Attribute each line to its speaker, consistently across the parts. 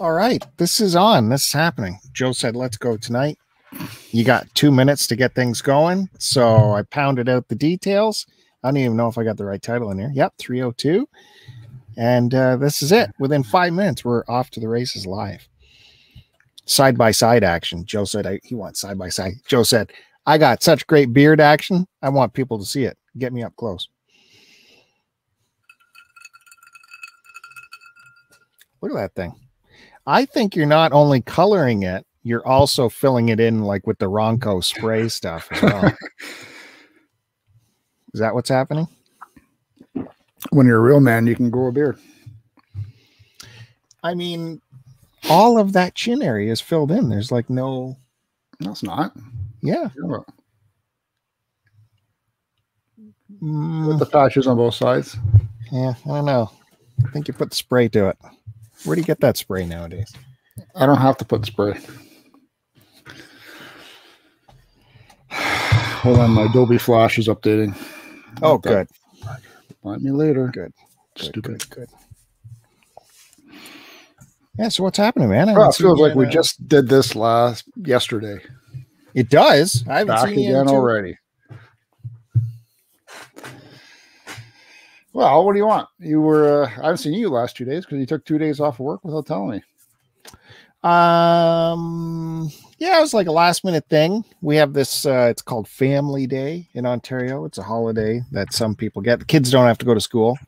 Speaker 1: All right, this is on. This is happening. Joe said, "Let's go tonight." You got two minutes to get things going, so I pounded out the details. I don't even know if I got the right title in here. Yep, three hundred two, and uh, this is it. Within five minutes, we're off to the races live. Side by side action. Joe said I, he wants side by side. Joe said, "I got such great beard action. I want people to see it. Get me up close." Look at that thing. I think you're not only coloring it, you're also filling it in like with the Ronco spray stuff as well. Is that what's happening?
Speaker 2: When you're a real man, you can grow a beard.
Speaker 1: I mean, all of that chin area is filled in. There's like no.
Speaker 2: No, it's not.
Speaker 1: Yeah.
Speaker 2: With
Speaker 1: Mm,
Speaker 2: the patches on both sides.
Speaker 1: yeah. I don't know. I think you put the spray to it. Where do you get that spray nowadays?
Speaker 2: I don't have to put spray. Hold on, my Adobe Flash is updating.
Speaker 1: Oh, good.
Speaker 2: Find me later.
Speaker 1: Good. Good,
Speaker 2: Stupid.
Speaker 1: Good. good. Yeah. So what's happening, man?
Speaker 2: Oh, it feels like we just did this last yesterday.
Speaker 1: It does. I haven't
Speaker 2: Back
Speaker 1: seen
Speaker 2: again already. Well, what do you want? You were uh, I haven't seen you last two days because you took two days off of work without telling me.
Speaker 1: Um, yeah, it was like a last minute thing. We have this, uh, it's called Family Day in Ontario. It's a holiday that some people get. The kids don't have to go to school.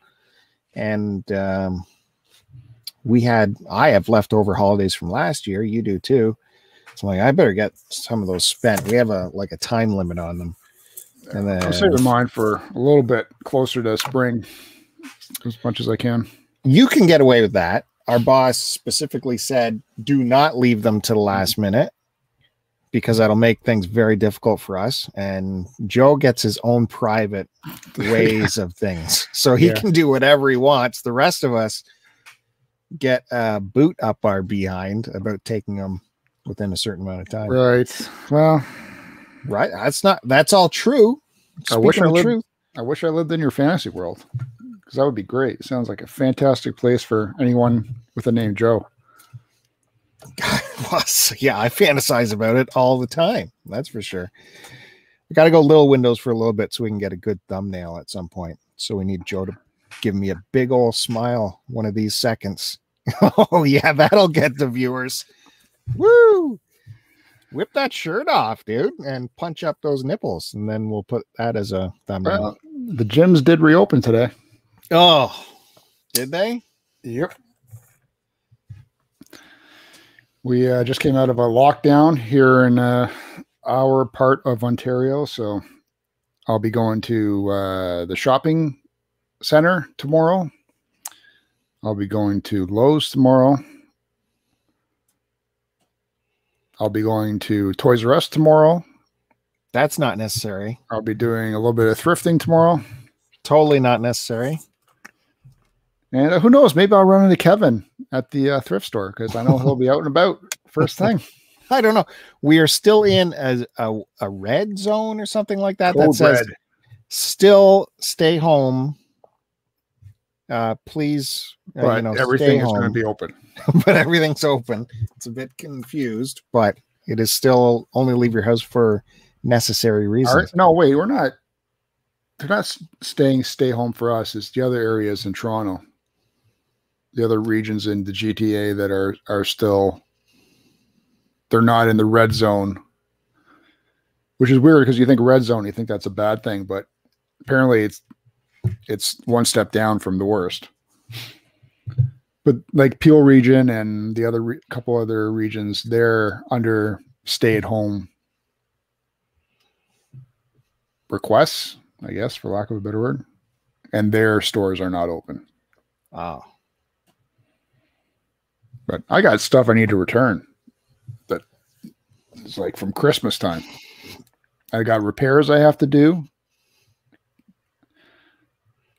Speaker 1: And um, we had, I have leftover holidays from last year. You do too. So I'm like, I better get some of those spent. We have a like a time limit on them. And then
Speaker 2: I'm saving mine for a little bit closer to spring as much as I can.
Speaker 1: you can get away with that. Our boss specifically said, do not leave them to the last minute because that'll make things very difficult for us. And Joe gets his own private ways of things. So he
Speaker 2: Yeah.
Speaker 1: can do whatever he wants. The rest of us get a boot up our behind about taking them within a certain amount of time.
Speaker 2: Right. Well,
Speaker 1: Right? That's not, that's all true.
Speaker 2: I wish
Speaker 1: Speaking
Speaker 2: I lived-
Speaker 1: truth.
Speaker 2: I wish I lived in your fantasy world because that would be great. It sounds like a fantastic place for anyone with the name Joe.
Speaker 1: was. Yeah, I fantasize about it all the time. That's for sure. We got to go little windows for a little bit so we can get a good thumbnail at some point. So we need Joe to give me a big old smile one of these seconds. oh, yeah, that'll get the viewers. Woo! Whip that shirt off, dude, and punch up those nipples. And then we'll put that as a thumbnail.
Speaker 2: Well, the gyms did reopen today.
Speaker 1: oh, did they?
Speaker 2: Yep. We uh, just came out of a lockdown here in uh, our part of Ontario, so I'll be going to uh, the shopping center tomorrow. I'll be going to Lowe's tomorrow. I'll be going to Toys R Us tomorrow.
Speaker 1: That's not necessary.
Speaker 2: I'll be doing a little bit of thrifting tomorrow.
Speaker 1: Totally not necessary.
Speaker 2: And uh, who knows? Maybe I'll run into Kevin at the uh, thrift store because I know he'll be out and about first thing.
Speaker 1: I don't know. We are still in a, a, a red zone or something like that that says
Speaker 2: red.
Speaker 1: still stay home. Uh, please, uh,
Speaker 2: but
Speaker 1: you know,
Speaker 2: everything is going to be open.
Speaker 1: but everything's open. It's a bit confused, but it is still only leave your house for necessary reasons.
Speaker 2: right. No, wait, we're not. They're not staying stay home for us. It's the other areas in Toronto, the other regions in the GTA that are are still. They're not in the red zone, which is weird because you think red zone, you think that's a bad thing, but apparently it's it's one step down from the worst. But like Peel region and the other re- couple other regions, they're under stay at home requests, I guess, for lack of a better word, and their stores are not open.
Speaker 1: Oh,
Speaker 2: But I got stuff I need to return that is like from Christmas time. I got repairs I have to do.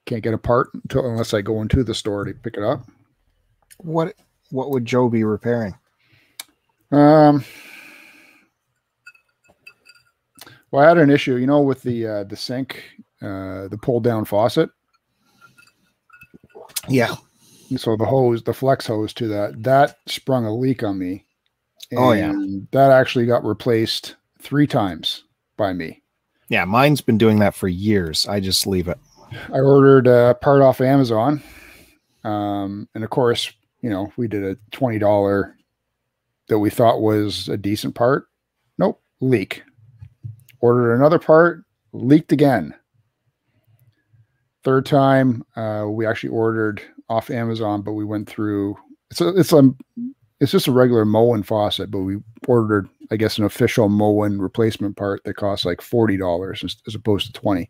Speaker 2: Can't get a part until unless I go into the store to pick it up.
Speaker 1: what what would Joe be repairing?
Speaker 2: Um, well, I had an issue, you know, with the uh, the sink, uh, the pull down faucet.
Speaker 1: Yeah,
Speaker 2: so the hose, the flex hose to that, that sprung a leak on me.
Speaker 1: Oh, yeah.
Speaker 2: That actually got replaced three times by me.
Speaker 1: Yeah, mine's been doing that for years. I just leave it.
Speaker 2: I ordered a part off Amazon. Um, and of course, you know, we did a $20 that we thought was a decent part. Nope, leak. Ordered another part, leaked again. Third time, uh, we actually ordered off Amazon, but we went through. It's a, it's a, it's just a regular Moen faucet, but we ordered, I guess, an official Moen replacement part that costs like forty dollars as, opposed to twenty.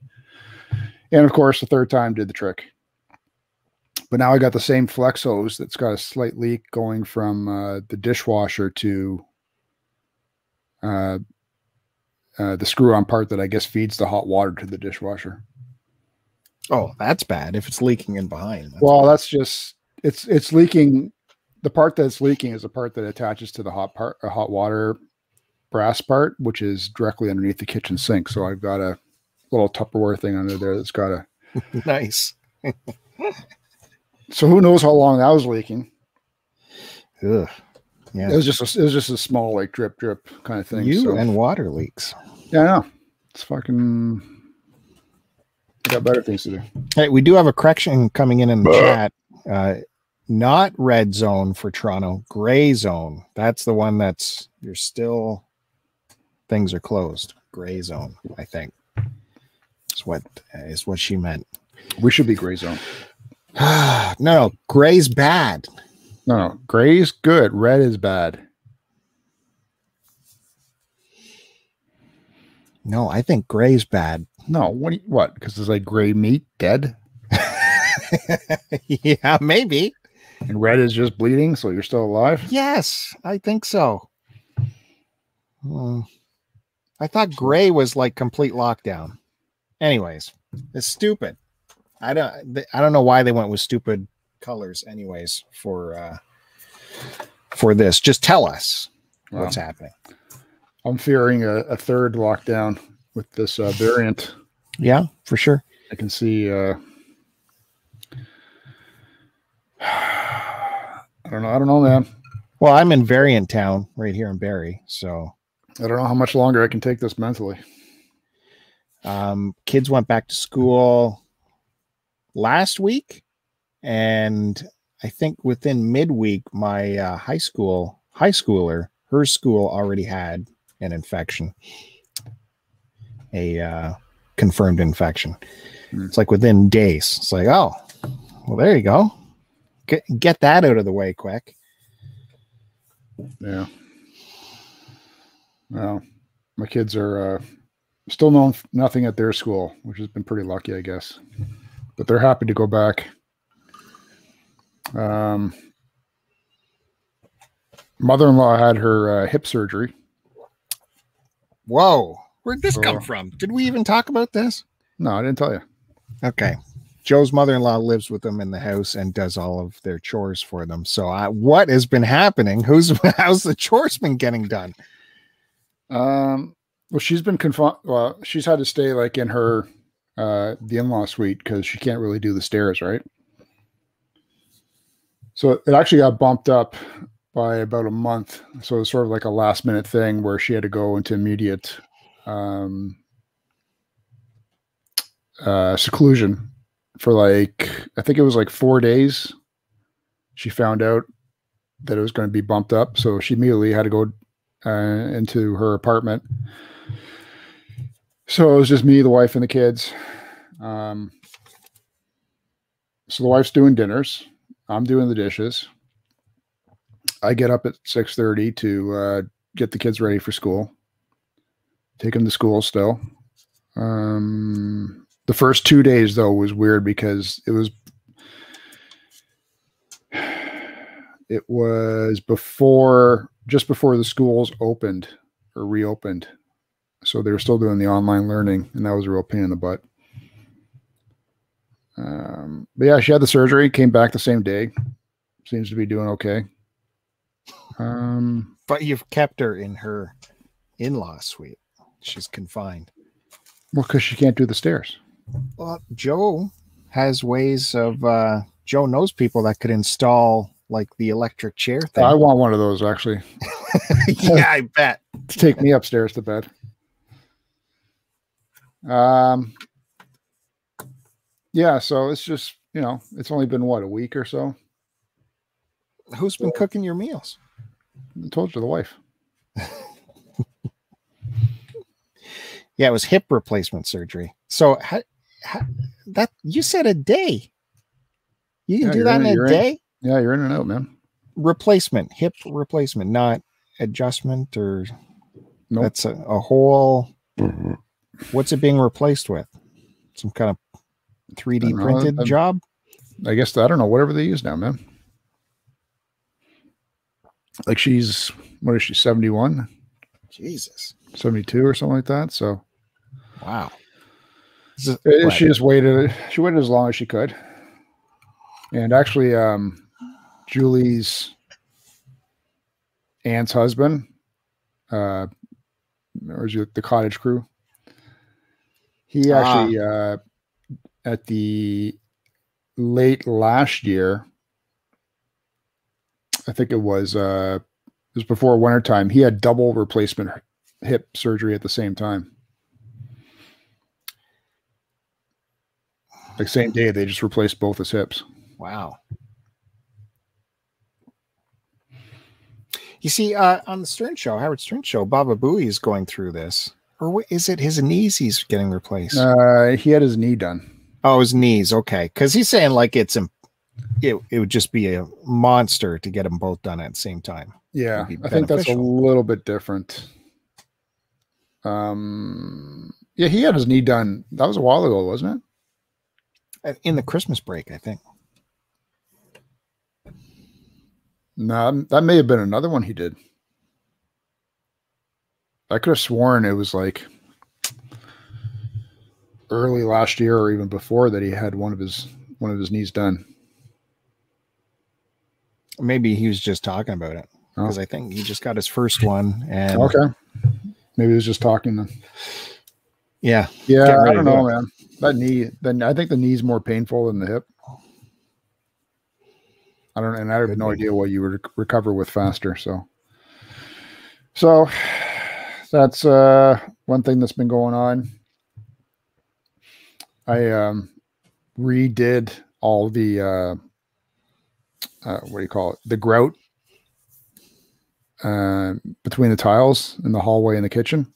Speaker 2: And of course, the third time did the trick. But now I got the same flex hose that's got a slight leak going from uh, the dishwasher to uh, uh, the screw-on part that I guess feeds the hot water to the dishwasher.
Speaker 1: Oh, that's bad if it's leaking in behind. That's
Speaker 2: well,
Speaker 1: bad.
Speaker 2: that's just it's it's leaking. The part that's leaking is the part that attaches to the hot part, uh, hot water brass part, which is directly underneath the kitchen sink. So I've got a little Tupperware thing under there that's got a.
Speaker 1: nice.
Speaker 2: So who knows how long that was leaking?
Speaker 1: Ugh. Yeah.
Speaker 2: It was just a, it was just a small like drip drip kind of thing.
Speaker 1: you
Speaker 2: so.
Speaker 1: and water leaks.
Speaker 2: yeah, I know. It's fucking. I got better things to do.
Speaker 1: Hey, we do have a correction coming in in the chat. Uh, not red zone for Toronto, gray zone. That's the one that's you're still things are closed. Gray zone, I think. Is what is what she meant.
Speaker 2: We should be gray zone.
Speaker 1: no, no, gray's bad.
Speaker 2: No, no, gray's good. Red is bad.
Speaker 1: No, I think gray's bad.
Speaker 2: No, what? you- What? Because it's like gray meat dead,
Speaker 1: yeah, maybe.
Speaker 2: and red is just bleeding, so you're still alive.
Speaker 1: Yes, I think so. Hmm. I thought gray was like complete lockdown. Anyways, it's stupid. I don't. I don't know why they went with stupid colors. Anyways, for uh for this, just tell us
Speaker 2: Wow.
Speaker 1: what's happening.
Speaker 2: I'm fearing a, a third lockdown with this uh, variant.
Speaker 1: Yeah, for sure.
Speaker 2: I can see. Uh, I don't know. I don't know, man.
Speaker 1: Well, I'm in Variant Town right here in Barrie, so
Speaker 2: I don't know how much longer I can take this mentally.
Speaker 1: Um, kids went back to school last week, and I think within midweek, my uh, high school high schooler, her school already had an infection, a uh, confirmed infection.
Speaker 2: Hmm.
Speaker 1: It's like within days. It's like, oh, well, there you go. Get get that out of the way quick.
Speaker 2: Yeah. Well, my kids are uh, still known nothing at their school, which has been pretty lucky, I guess. But they're happy to go back. Um, mother-in-law had her uh, hip surgery.
Speaker 1: Whoa, where'd this come
Speaker 2: Oh.
Speaker 1: from? Did we even talk about this?
Speaker 2: No, I didn't tell you.
Speaker 1: Okay. Joe's mother-in-law lives with them in the house and does all of their chores for them. So, I, what has been happening? Who's how's the chores been getting done?
Speaker 2: Um, well, she's been confined. Well, she's had to stay like in her uh, the in-law suite because she can't really do the stairs, right? So it actually got bumped up by about a month. So it's sort of like a last-minute thing where she had to go into immediate um, uh, seclusion for like I think it was like four days. She found out that it was going to be bumped up, so she immediately had to go uh, into her apartment. So it was just me, the wife, and the kids. Um, so the wife's doing dinners. I'm doing the dishes. I get up at six thirty to uh, get the kids ready for school. Take them to school still. Um, the first two days though was weird because it was it was before just before the schools opened or reopened so they were still doing the online learning and that was a real pain in the butt um, but yeah she had the surgery came back the same day seems to be doing okay um,
Speaker 1: But you've kept her in her in-law suite. She's confined.
Speaker 2: well because she can't do the stairs
Speaker 1: Well, Joe has ways of uh, Joe knows people that could install like the electric chair thing.
Speaker 2: I want one of those actually
Speaker 1: yeah, I bet.
Speaker 2: to take me upstairs to bed. Um, yeah, so it's just you know, it's only been what a week or so.
Speaker 1: Who's been cooking your meals?
Speaker 2: I told you the wife.
Speaker 1: Yeah, it was hip replacement surgery. So how, how, that you said a day. You can
Speaker 2: Yeah,
Speaker 1: do that
Speaker 2: in-
Speaker 1: in a
Speaker 2: you're in.
Speaker 1: day.
Speaker 2: Yeah, you're in and out, man.
Speaker 1: Replacement, hip replacement, not adjustment or
Speaker 2: Nope.
Speaker 1: that's a, a whole. What's it being replaced with? Some kind of 3D
Speaker 2: don't know.
Speaker 1: printed
Speaker 2: I'm-
Speaker 1: job?
Speaker 2: I guess I don't know whatever they use now, man. Like she's what is she 71,
Speaker 1: Jesus.
Speaker 2: 72 or something like that. So
Speaker 1: Wow. Is-.
Speaker 2: She just waited. She waited as long as she could. And actually, um, Julie's aunt's husband, uh, or is it the cottage crew? He
Speaker 1: Ah.
Speaker 2: actually, uh, at the late last year, I think it was, uh, it was before wintertime, he had double replacement hip surgery at the same time. Like same day, they just replaced both his hips.
Speaker 1: Wow. You see, uh, on the Stern Show, Howard Stern Show, Baba Booey is going through this. Or is it his knees he's getting replaced?
Speaker 2: Uh, he had his knee done.
Speaker 1: oh, his knees. Okay. Because he's saying like it's, im- it, it would just be a monster to get them both done at the same time.
Speaker 2: Yeah, I think that's a little bit different. Um, yeah, he had his knee done. That was a while ago, wasn't it?
Speaker 1: In the Christmas break, I think.
Speaker 2: No, that may have been another one he did. I could have sworn it was like early last year or even before that he had one of his one of his knees done.
Speaker 1: Maybe he was just talking about it.
Speaker 2: Oh.
Speaker 1: Because I think he just got his first one. And
Speaker 2: Okay, maybe he was just talking then.
Speaker 1: yeah,
Speaker 2: Yeah, I don't know, man. That knee, then I think the knee's more painful than the hip. I don't, know. and I have no idea what you would recover with faster. So, so that's uh one thing that's been going on. I um redid all the uh, uh what do you call it? The grout uh, between the tiles in the hallway and the kitchen.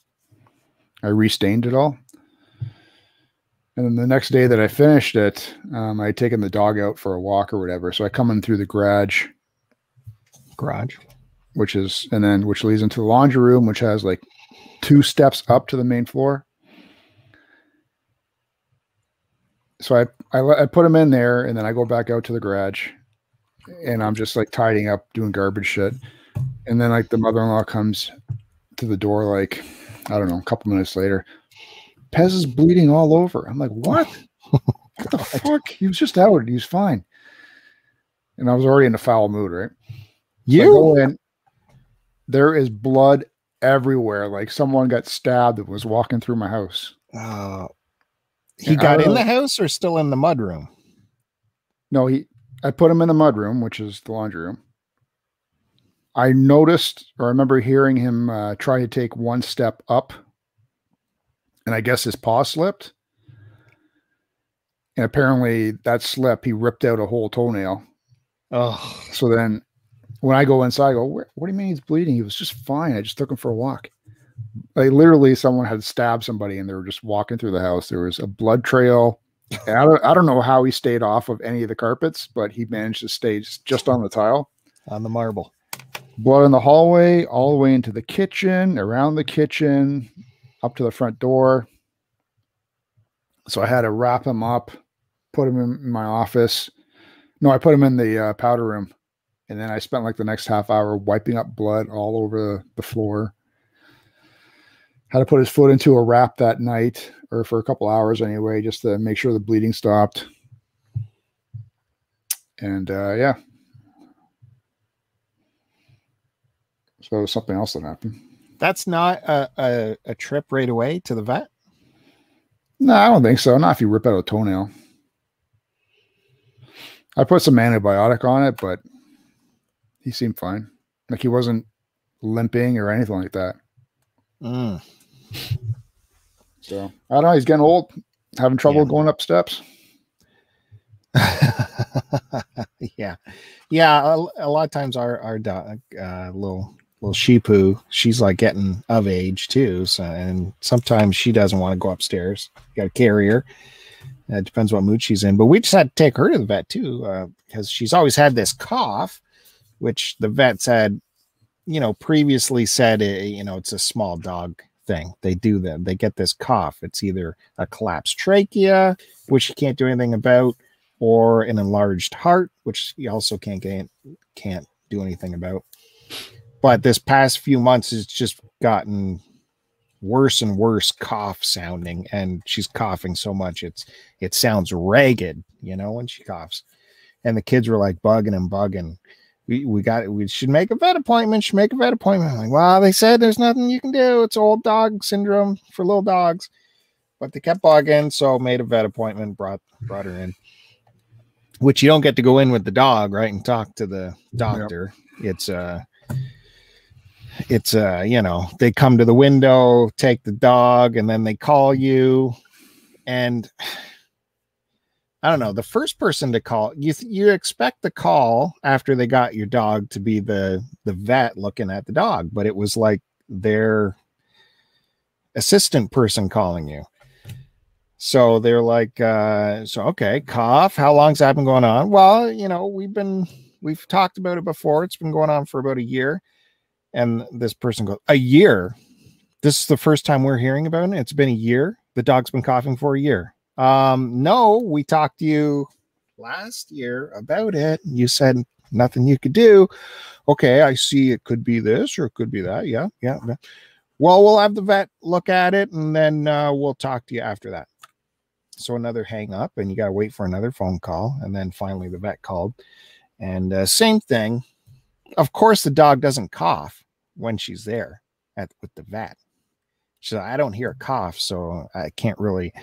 Speaker 2: I restained it all. And then the next day that I finished it, um, I had taken the dog out for a walk or whatever. So I come in through the garage,
Speaker 1: garage.
Speaker 2: which is, and then which leads into the laundry room, which has like two steps up to the main floor. So I, I, I put them in there and then I go back out to the garage and I'm just like tidying up, doing garbage shit. And then like the mother-in-law comes to the door, like, I don't know, a couple minutes later. Pez is bleeding all over. I'm like, what? what the fuck? He was just out. He was fine. And I was already in a foul mood, right? So
Speaker 1: You
Speaker 2: go in. There is blood everywhere. Like someone got stabbed that was walking through my house.
Speaker 1: uh, he
Speaker 2: I
Speaker 1: got in the house or still in the mud room?
Speaker 2: No, he. I put him in the mud room, which is the laundry room. I noticed, or I remember hearing him uh, try to take one step up, and I guess his paw slipped. And apparently, that slip, he ripped out a whole toenail.
Speaker 1: Oh,
Speaker 2: So then, when I go inside, I go, "What do you mean he's bleeding? He was just fine. I just took him for a walk." Like literally, someone had stabbed somebody, and they were just walking through the house. There was a blood trail. And I don't, I don't know how he stayed off of any of the carpets, but he managed to stay just, just on the tile.
Speaker 1: on the marble.
Speaker 2: Blood in the hallway, all the way into the kitchen, around the kitchen, up to the front door. So I had to wrap him up, put him in my office. No, I put him in the uh, powder room. And then I spent like the next half hour wiping up blood all over the floor. Had to put his foot into a wrap that night, or for a couple hours anyway, just to make sure the bleeding stopped. And uh, yeah. So something else that happened.
Speaker 1: That's not a, a, a trip right away to the vet.
Speaker 2: No, I don't think so. Not if you rip out a toenail. I put some antibiotic on it, but he seemed fine. Like he wasn't limping or anything like that.
Speaker 1: Mm.
Speaker 2: So I don't know. He's getting old, having trouble
Speaker 1: Yeah.
Speaker 2: going up steps.
Speaker 1: yeah, yeah. A, a lot of times, our our dog, uh, little little sheepoo, she's like getting of age too. So, and sometimes she doesn't want to go upstairs. got to carry her. Uh, It depends what mood she's in. But we just had to take her to the vet too because she's always had this cough, which the vet said, you know, previously said, uh, you know, it's a small dog thing. They do that. They get this cough. It's either a collapsed trachea, which you can't do anything about, or an enlarged heart, which you also can't get, can't do anything about. But this past few months, it's just gotten worse and worse cough sounding, and she's coughing so much it's it sounds ragged, you know, when she coughs. And the kids were like bugging and bugging. We, we got it. we should make a vet appointment. Should make a vet appointment. I'm like, well, they said there's nothing you can do. It's old dog syndrome for little dogs. But they kept bugging, so made a vet appointment, brought brought her in. Which you don't get to go in with the dog, right? And talk to the doctor. It's uh it's uh you know they come to the window take the dog and then they call you and i don't know the first person to call you you expect the call after they got your dog to be the the vet looking at the dog but it was like their assistant person calling you so they're like uh so okay cough how long's that been going on well you know we've been we've talked about it before it's been going on for about a year and this person goes, A year? This is the first time we're hearing about it. It's been a year. The dog's been coughing for a year. Um, no, we talked to you last year about it. You said nothing you could do. Okay, I see it could be this or it could be that. Yeah, yeah. yeah. Well, we'll have the vet look at it and then uh, we'll talk to you after that. So another hang up, and you got to wait for another phone call. And then finally, the vet called, and uh, same thing of course the dog doesn't cough when she's there at with the vet so i don't hear a cough so i can't really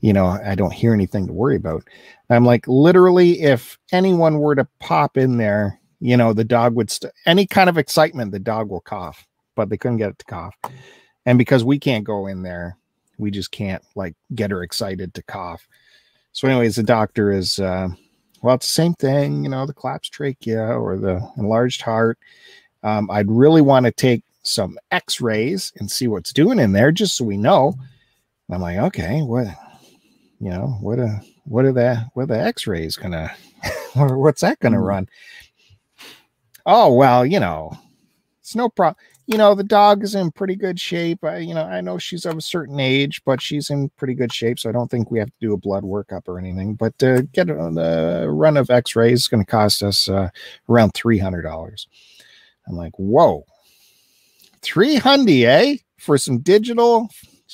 Speaker 1: you know i don't hear anything to worry about. I'm like literally if anyone were to pop in there you know the dog would st- any kind of excitement the dog will cough but they couldn't get it to cough. And because we can't go in there we just can't like get her excited to cough. So anyways the doctor is uh well, it's the same thing, you know, the collapsed trachea or the enlarged heart. Um, I'd really want to take some x rays and see what's doing in there just so we know. I'm like, okay, what, you know, what a, what are the, what are the x rays gonna, or what's that gonna
Speaker 2: Mhm.
Speaker 1: run? Oh, well, you know, it's no problem. You know, the dog is in pretty good shape. I, you know, I know she's of a certain age, but she's in pretty good shape. So I don't think we have to do a blood workup or anything. But uh, get a, the run of x rays is going to cost us uh, around $300. I'm like, whoa, 300 eh? For some digital,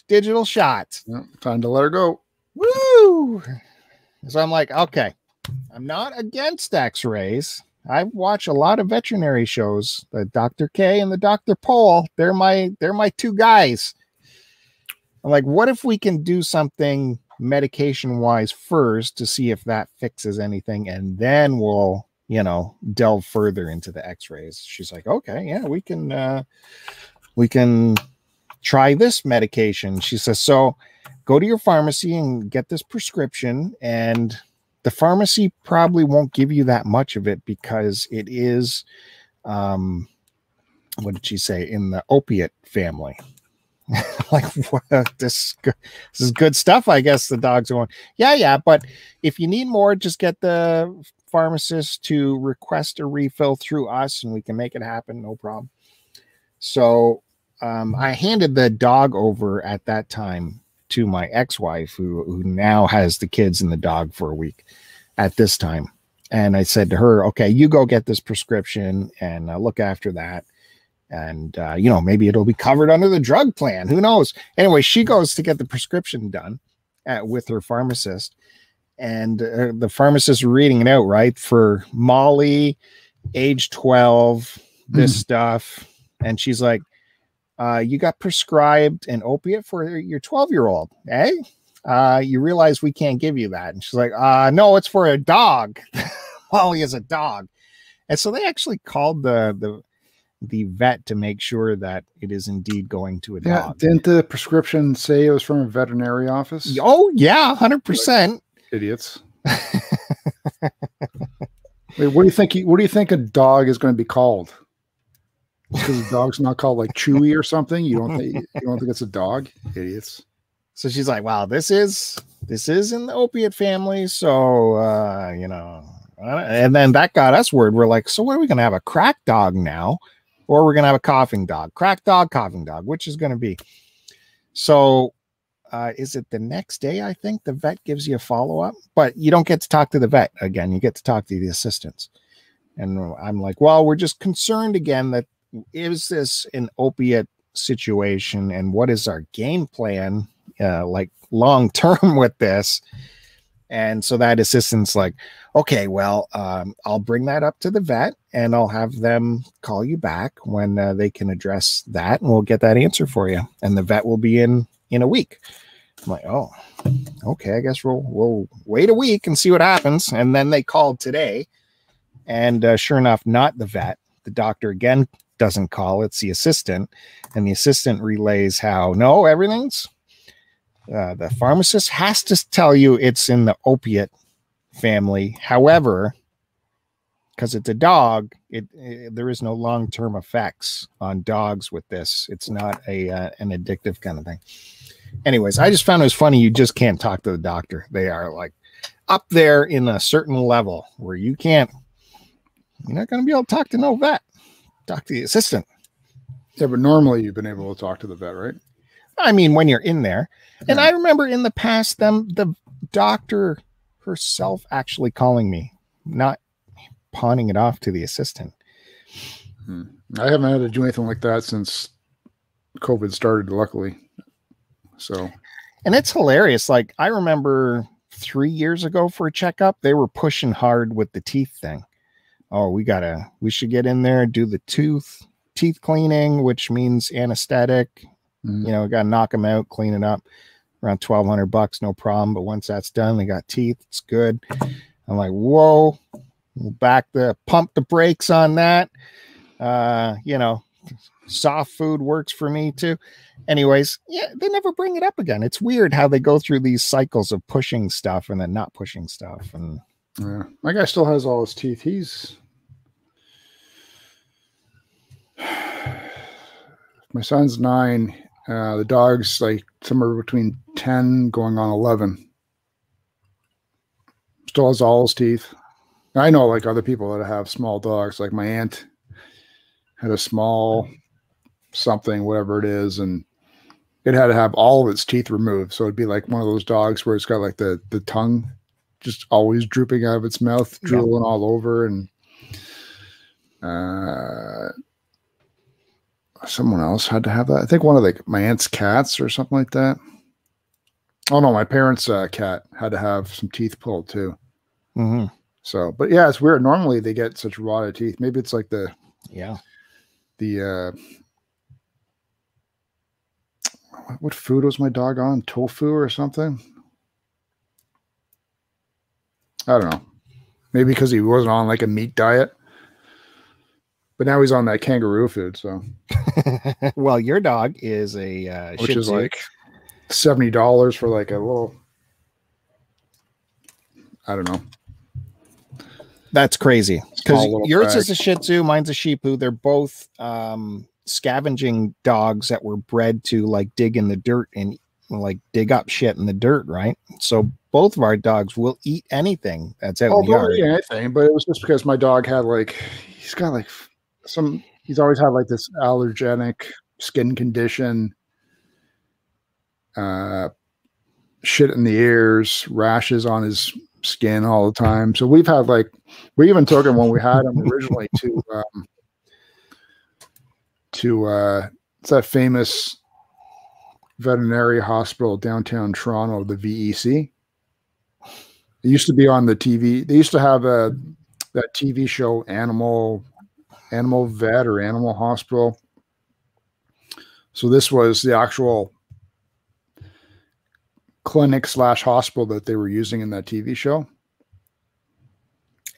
Speaker 1: digital shots.
Speaker 2: Yeah, time to let her go.
Speaker 1: Woo! So I'm like, okay, I'm not against X-rays. I watch a lot of veterinary shows. The Dr. K and the Dr. Pol. They're my they're my two guys. I'm like, what if we can do something medication wise first to see if that fixes anything, and then we'll you know delve further into the X-rays. She's like, okay, yeah, we can uh, we can try this medication. She says, so go to your pharmacy and get this prescription and the pharmacy probably won't give you that much of it because it is um what did she say in the opiate family like what this, this is good stuff i guess the dogs are going yeah yeah but if you need more just get the pharmacist to request a refill through us and we can make it happen no problem. So um, i handed the dog over at that time to my ex-wife who who now has the kids and the dog for a week at this time. And i said to her okay you go get this prescription and uh, look after that. And uh, you know maybe it'll be covered under the drug plan. Who knows? Anyway she goes to get the prescription done at, with her pharmacist and uh, the pharmacist reading it out right for molly age 12 this stuff and she's like uh, you got prescribed an opiate for your 12 year old, eh? Uh, you realize we can't give you that. And she's like, uh, no, it's for a dog. he has a dog. And so they actually called the the the vet to make sure that it is indeed going to a
Speaker 2: Yeah,
Speaker 1: dog.
Speaker 2: didn't the prescription say it was from a veterinary office?
Speaker 1: Oh yeah, hundred percent.
Speaker 2: Idiots. Wait, what do you think? What do you think a dog is going to be called? Because the dog's not called like Chewy or something. You don't think you don't think it's a dog? Idiots.
Speaker 1: So she's like, "Wow, this is this is in the opiate family." So uh, you know, and then that got us word. We're like, "So what are we gonna have a crack dog now, or we're gonna have a coughing dog? Crack dog, coughing dog. Which is gonna be?" So uh, is it the next day? I think the vet gives you a follow up, but you don't get to talk to the vet again. You get to talk to the assistants. And I'm like, well, we're just concerned again that is this an opiate situation and what is our game plan, uh, like long term with this? And so that assistant's like, okay, well, um, I'll bring that up to the vet and I'll have them call you back when uh, they can address that and we'll get that answer for you. And the vet will be in in a week. I'm like, oh, okay, I guess we'll we'll wait a week and see what happens. And then they called today, and uh, sure enough, not the vet. The doctor again doesn't call; it's the assistant, and the assistant relays how no, everything's. Uh, the pharmacist has to tell you it's in the opiate family. However, because it's a dog, it, it- there is no long term effects on dogs with this. It's not a uh, an addictive kind of thing. Anyways, I just found it was funny. You just can't talk to the doctor. They are like up there in a certain level where you can't. You're not going to be able to talk to no vet. Talk to the assistant.
Speaker 2: Yeah, but normally you've been able to talk to the vet, right?
Speaker 1: I mean, when you're in there. And
Speaker 2: Yeah.
Speaker 1: I remember in the past, them the doctor herself actually calling me, not pawning it off to the assistant. Hmm.
Speaker 2: I haven't had to do anything like that since COVID started, luckily. So
Speaker 1: And it's hilarious. Like I remember three years ago for a checkup, they were pushing hard with the teeth thing. Oh, we gotta, we should get in there, do the tooth teeth cleaning, which means anesthetic.
Speaker 2: Mhm.
Speaker 1: You know, gotta knock them out, clean it up. Around twelve hundred bucks, no problem. But once that's done, they got teeth. It's good. I'm like, whoa, we'll back the pump the brakes on that. Uh, you know, soft food works for me too anyways, yeah, they never bring it up again. It's weird how they go through these cycles of pushing stuff and then not pushing stuff. And
Speaker 2: yeah, my guy still has all his teeth. He's my son's nine. Uh, the dog's like somewhere between ten, going on eleven. Still has all his teeth. I know, like other people that have small dogs. Like my aunt had a small something, whatever it is, and it had to have all of its teeth removed. So it'd be like one of those dogs where it's got like the the tongue just always drooping out of its mouth,
Speaker 1: Yeah.
Speaker 2: drooling all over, and uh, someone else had to have that. I think one of like my aunt's cats or something like that. Oh no, my parents' uh, cat had to have some teeth pulled too.
Speaker 1: mhm,
Speaker 2: So, but yeah, it's weird. Normally they get such rotted teeth. Maybe it's like the
Speaker 1: yeah,
Speaker 2: the uh what- food was my dog on? Tofu or something? I don't know. Maybe because he wasn't on like a meat diet. But now he's on that kangaroo food, so
Speaker 1: well, your dog is a uh,
Speaker 2: which is
Speaker 1: Tzu.
Speaker 2: like seventy dollars for like a little I don't know.
Speaker 1: that's crazy because yours
Speaker 2: bag.
Speaker 1: is a Shih Tzu, mine's a Shih Tzu. They're both um, scavenging dogs that were bred to like dig in the dirt and like dig up shit in the dirt, right? So both of our dogs will eat anything that's out
Speaker 2: Oh,
Speaker 1: in the yard.
Speaker 2: eat anything, but it was just because my dog had like he's got like some he's always had like this allergenic skin condition, uh shit in the ears, rashes on his skin all the time. So we've had like we even took him when we had him originally to um to uh it's that famous veterinary hospital downtown Toronto, the VEC. It used to be on the TV. They used to have a that TV show Animal Animal Vet or Animal Hospital. So this was the actual clinic slash hospital that they were using in that TV show.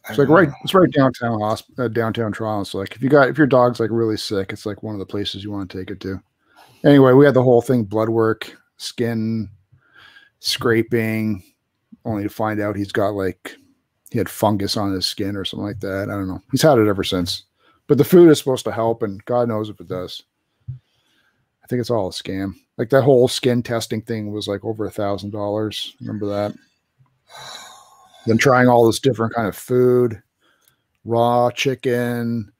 Speaker 2: It's like right, it's right downtown, hosp- uh, downtown Toronto. So like, if you got if your dog's like really sick, it's like one of the places you want to take it to. Anyway, we had the whole thing: blood work, skin scraping, only to find out he's got like he had fungus on his skin or something like that. I don't know. He's had it ever since. But the food is supposed to help, and God knows if it does. I think it's all a scam. Like that whole skin testing thing was like over a thousand dollars. Remember that? Then trying all this different kind of food, raw chicken,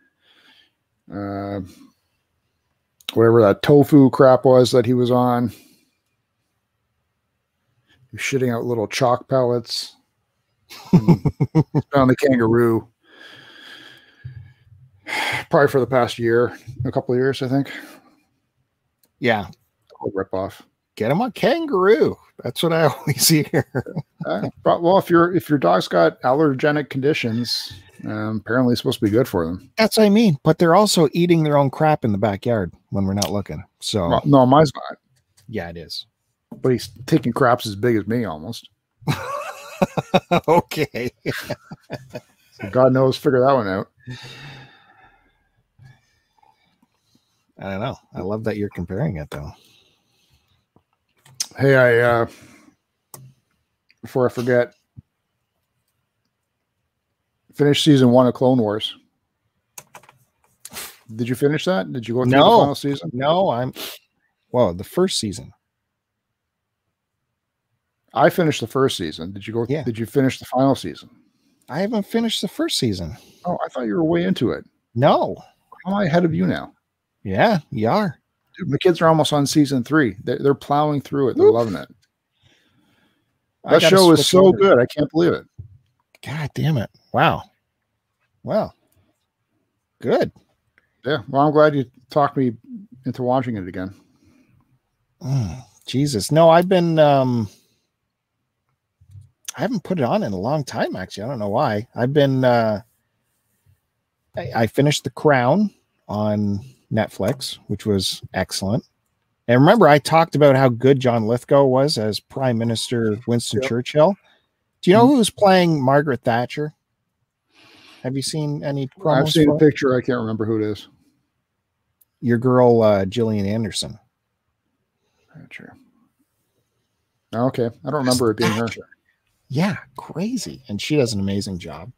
Speaker 2: uh, whatever that tofu crap was that he was on. He was shitting out little chalk pellets. on the kangaroo. Probably for the past year, a couple of years, I think.
Speaker 1: Yeah.
Speaker 2: A rip off.
Speaker 1: Get him a kangaroo. That's what I always hear.
Speaker 2: Uh, well, if your if your dog's got allergenic conditions, um, apparently it's supposed to be good for them.
Speaker 1: That's what I mean. But they're also eating their own crap in the backyard when we're not looking. So
Speaker 2: Well, no, mine's not.
Speaker 1: yeah, it is.
Speaker 2: But he's taking craps as big as me almost.
Speaker 1: okay.
Speaker 2: So God knows, figure that one out.
Speaker 1: I don't know. I love that you're comparing it though.
Speaker 2: Hey, I uh before I forget, finished season one of Clone Wars. Did you finish that? Did you go through
Speaker 1: No.
Speaker 2: the final season?
Speaker 1: No, I'm well, the first season.
Speaker 2: I finished the first season. Did you go?
Speaker 1: Yeah.
Speaker 2: Did you finish the final season?
Speaker 1: I haven't finished the first season.
Speaker 2: Oh, I thought you were way into it.
Speaker 1: No.
Speaker 2: How am I ahead of you now?
Speaker 1: Yeah, you are.
Speaker 2: My kids are almost on season three. They're, they're plowing through it. They're
Speaker 1: Whoop.
Speaker 2: loving it. That show is so
Speaker 1: over.
Speaker 2: good. I can't believe it.
Speaker 1: God damn it. Wow. Well. Good.
Speaker 2: Yeah. Well, I'm glad you talked me into watching it again.
Speaker 1: Mm, Jesus. No, I've been um I haven't put it on in a long time actually. I don't know why. I've been uh I, I finished The Crown on Netflix, which was excellent. And remember I talked about how good John Lithgow was as Prime Minister Winston
Speaker 2: Yep.
Speaker 1: Churchill. Do you know who's playing Margaret Thatcher? Have you seen any?
Speaker 2: I've seen a picture. I can't remember who it is.
Speaker 1: Your girl uh Gillian Anderson.
Speaker 2: Sure. Okay. I don't remember it being her.
Speaker 1: Yeah, crazy. And she does an amazing job.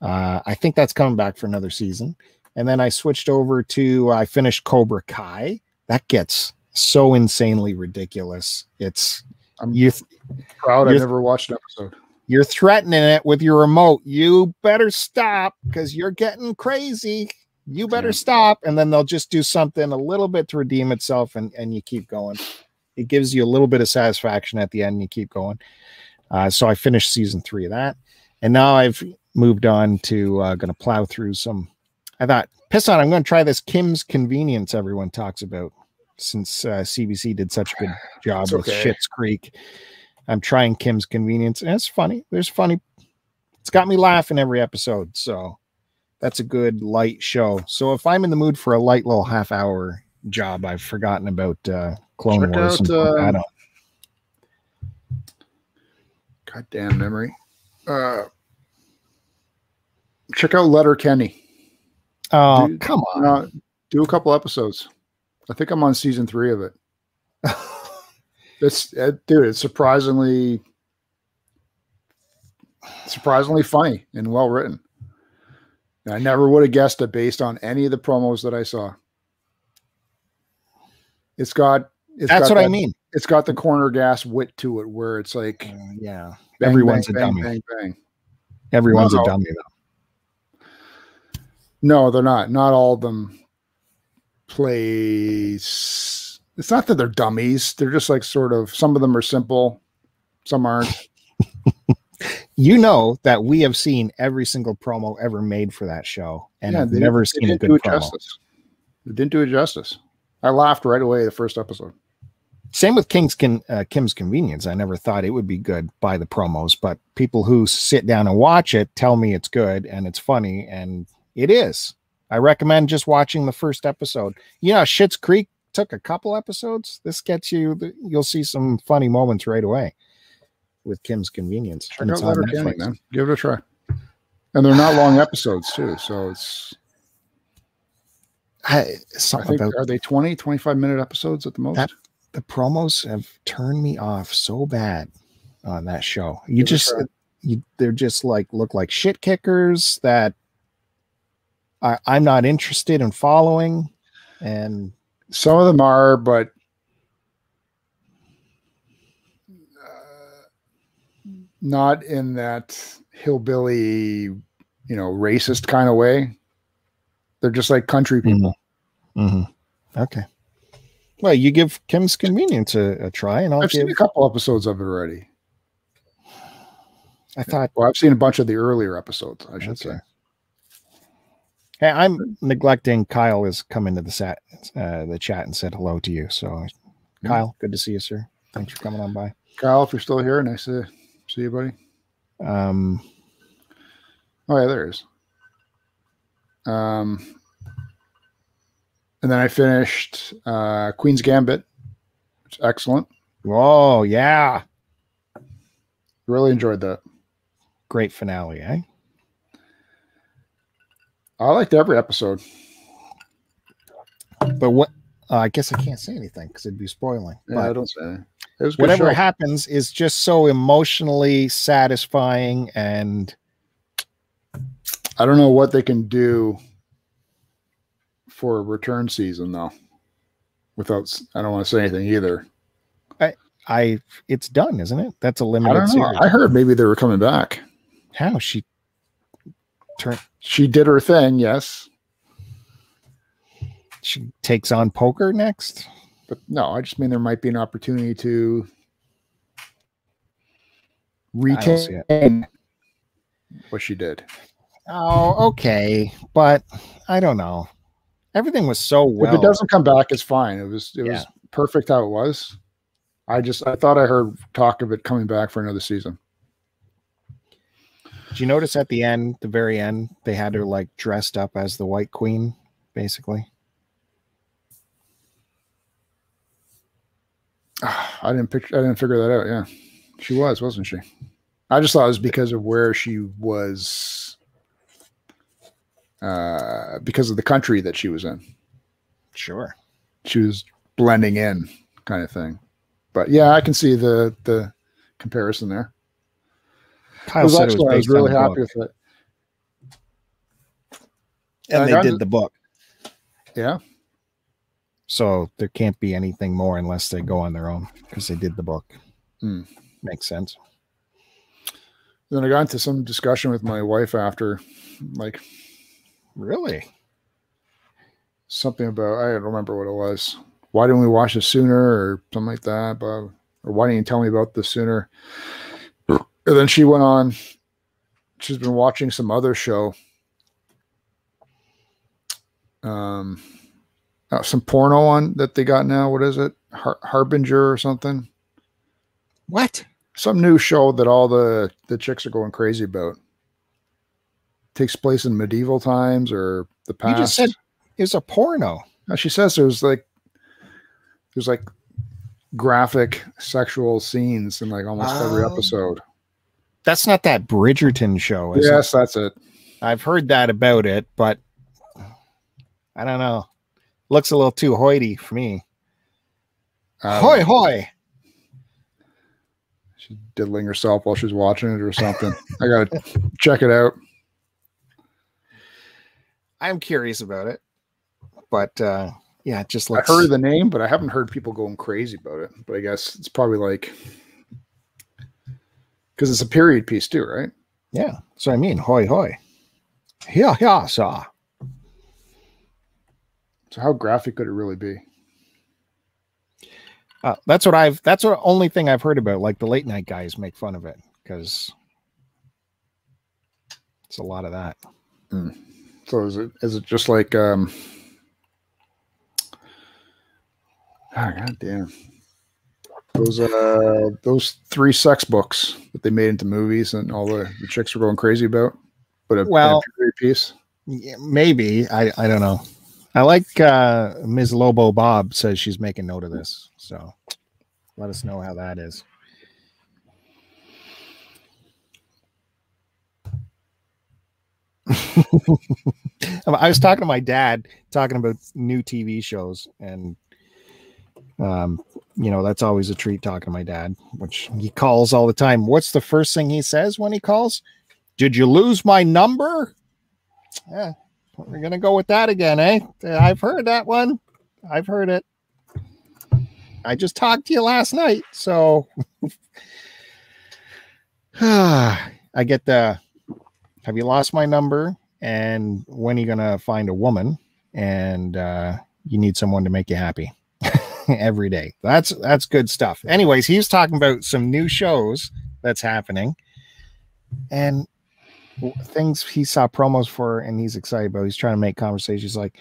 Speaker 1: Uh, I think that's coming back for another season. And then I switched over to I finished Cobra Kai. That gets so insanely ridiculous. It's
Speaker 2: I'm
Speaker 1: you
Speaker 2: proud I never watched an episode.
Speaker 1: you're threatening it with your remote. You better stop because you're getting crazy. You better stop. And then they'll just do something a little bit to redeem itself and, and you keep going. It gives you a little bit of satisfaction at the end. And you keep going. Uh, so I finished season three of that. And now I've moved on to uh, going to plow through some. I thought, piss on, I'm going to try this Kim's Convenience everyone talks about since uh, CBC did such a good job
Speaker 2: It's
Speaker 1: with
Speaker 2: okay.
Speaker 1: Schitt's Creek. I'm trying Kim's Convenience, and it's funny. There's funny. It's got me laughing every episode, so that's a good light show. So if I'm in the mood for a light little half hour job, I've forgotten about uh, Clone
Speaker 2: Check
Speaker 1: Wars.
Speaker 2: out,
Speaker 1: and
Speaker 2: uh. Goddamn memory. Uh, check out Letterkenny.
Speaker 1: Oh,
Speaker 2: dude,
Speaker 1: come on.
Speaker 2: Uh, do a couple episodes. I think I'm on season three of it. It's uh, dude. It's surprisingly, surprisingly funny and well written. And I never would have guessed it based on any of the promos that I saw. It's got. It's
Speaker 1: that's
Speaker 2: got
Speaker 1: what I mean.
Speaker 2: It's got the corner gas wit to it, where it's like
Speaker 1: Uh, yeah,
Speaker 2: bang,
Speaker 1: Everyone's
Speaker 2: bang,
Speaker 1: a dummy.
Speaker 2: Bang, bang.
Speaker 1: everyone's a dummy though.
Speaker 2: No, they're not. Not all of them play. It's not that they're dummies. They're just like sort of. Some of them are simple, some aren't.
Speaker 1: You know that we have seen every single promo ever made for that show, and
Speaker 2: Yeah,
Speaker 1: I've never seen a good
Speaker 2: do it
Speaker 1: promo.
Speaker 2: justice. They didn't do it justice. I laughed right away the first episode.
Speaker 1: Same with King's Con- uh, Kim's Convenience. I never thought it would be good by the promos, but people who sit down and watch it tell me it's good and it's funny, and it is. I recommend just watching the first episode. You know, Schitt's Creek took a couple episodes. This gets you, you'll see some funny moments right away with Kim's Convenience.
Speaker 2: Check
Speaker 1: and
Speaker 2: out
Speaker 1: Letterkenny,
Speaker 2: man. Give it a try. and they're not long episodes too. So it's
Speaker 1: I,
Speaker 2: I think
Speaker 1: about
Speaker 2: are they 20, 25 minute episodes at the most?
Speaker 1: That- the promos have turned me off so bad on that show. You
Speaker 2: Give
Speaker 1: just, you, they're just like look like shit kickers that I, I'm not interested in following. And
Speaker 2: Some of them are, but uh, not in that hillbilly, you know, racist kind of way. They're just like country people.
Speaker 1: Mhm. okay. Well, you give Kim's Convenience a, a try, and I'll
Speaker 2: I've
Speaker 1: give.
Speaker 2: seen a couple episodes of it already.
Speaker 1: I thought
Speaker 2: Well, I've seen a bunch of the earlier episodes, I should
Speaker 1: Okay.
Speaker 2: say.
Speaker 1: Hey, I'm neglecting Kyle has come into the set, uh, the chat and said hello to you. So. Kyle, good to see you, sir. Thanks for coming on by.
Speaker 2: Kyle, if you're still here, nice to see you, buddy.
Speaker 1: Um,
Speaker 2: Oh yeah, there is. Um, and then I finished uh, Queen's Gambit, It's excellent.
Speaker 1: whoa, yeah,
Speaker 2: Really enjoyed that.
Speaker 1: great finale, eh?
Speaker 2: I liked every episode.
Speaker 1: But what? Uh, I guess I can't say anything because it'd be spoiling.
Speaker 2: Yeah, I don't say. It was
Speaker 1: whatever
Speaker 2: show.
Speaker 1: happens is just so emotionally satisfying, and
Speaker 2: I don't know what they can do for a return season though. Without, I don't want to say anything either.
Speaker 1: I I, it's done, isn't it? That's a limited
Speaker 2: don't know.
Speaker 1: series.
Speaker 2: I heard maybe they were coming back.
Speaker 1: How she turn
Speaker 2: She did her thing, yes,
Speaker 1: she takes on poker next.
Speaker 2: but no, I just mean there might be an opportunity to retain what she did.
Speaker 1: Oh, okay, but I don't know. Everything was so well.
Speaker 2: if it doesn't come back, it's fine. It was it
Speaker 1: Yeah.
Speaker 2: was perfect how it was. I just I thought I heard talk of it coming back for another season.
Speaker 1: Did you notice at the end, the very end, they had her like dressed up as the White Queen, basically?
Speaker 2: I didn't picture I didn't figure that out. Yeah. She was, wasn't she? I just thought it was because of where she was uh because of the country that she was in.
Speaker 1: Sure.
Speaker 2: She was blending in kind of thing. But yeah, I can see the the comparison there. It
Speaker 1: Kyle
Speaker 2: was
Speaker 1: said it
Speaker 2: actually,
Speaker 1: was
Speaker 2: I was
Speaker 1: based
Speaker 2: really
Speaker 1: on the
Speaker 2: happy
Speaker 1: book,
Speaker 2: with it.
Speaker 1: and
Speaker 2: I
Speaker 1: they did
Speaker 2: it.
Speaker 1: the book,
Speaker 2: Yeah.
Speaker 1: so there can't be anything more unless they go on their own because they did the book.
Speaker 2: Hmm.
Speaker 1: Makes sense.
Speaker 2: Then I got into some discussion with my wife after, like
Speaker 1: Really?
Speaker 2: something about I don't remember what it was. Why didn't we watch this sooner, or something like that? But or why didn't you tell me about this sooner? And then she went on. She's been watching some other show. Um, uh, some porno on that they got now. What is it? Har- Harbinger or something?
Speaker 1: What?
Speaker 2: Some new show that all the the chicks are going crazy about. Takes place in medieval times or the
Speaker 1: You
Speaker 2: past.
Speaker 1: just said it was a porno.
Speaker 2: No, she says there's like there's like graphic sexual scenes in like almost every
Speaker 1: Oh.
Speaker 2: episode.
Speaker 1: That's not that Bridgerton show, is it?
Speaker 2: Yes, that's it.
Speaker 1: I've heard that about it, but I don't know. Looks a little too hoity for me.
Speaker 2: Um,
Speaker 1: hoy hoy.
Speaker 2: She's diddling herself while she's watching it or something. I gotta check it out.
Speaker 1: I'm curious about it, but uh, yeah, it just
Speaker 2: I
Speaker 1: looks.
Speaker 2: heard the name, but I haven't heard people going crazy about it. But I guess it's probably like because it's a period piece too, right?
Speaker 1: yeah, so I mean, hoy hoy. Yeah, yeah, saw.
Speaker 2: So how graphic could it really be?
Speaker 1: Uh, that's what I've. That's the only thing I've heard about. Like the late night guys make fun of it because it's a lot of that.
Speaker 2: So is it is it just like um ah, god damn those uh those three sex books that they made into movies and all the, the chicks were going crazy about but a, and a
Speaker 1: Well-
Speaker 2: piece
Speaker 1: Yeah, maybe I. I don't know. I like uh, Ms. Lobo Bob says she's making note of this, so let us know how that is. I was talking to my dad, talking about new TV shows, and um, you know that's always a treat talking to my dad, which he calls all the time. What's the first thing he says when he calls? Did you lose my number? Yeah, we're gonna go with that again, eh? I've heard that one. I've heard it. I just talked to you last night, so I get the have you lost my number? And when are you gonna find a woman? And uh, you need someone to make you happy every day. That's that's good stuff. Anyways, he's talking about some new shows that's happening and things he saw promos for and he's excited about. He's trying to make conversations like,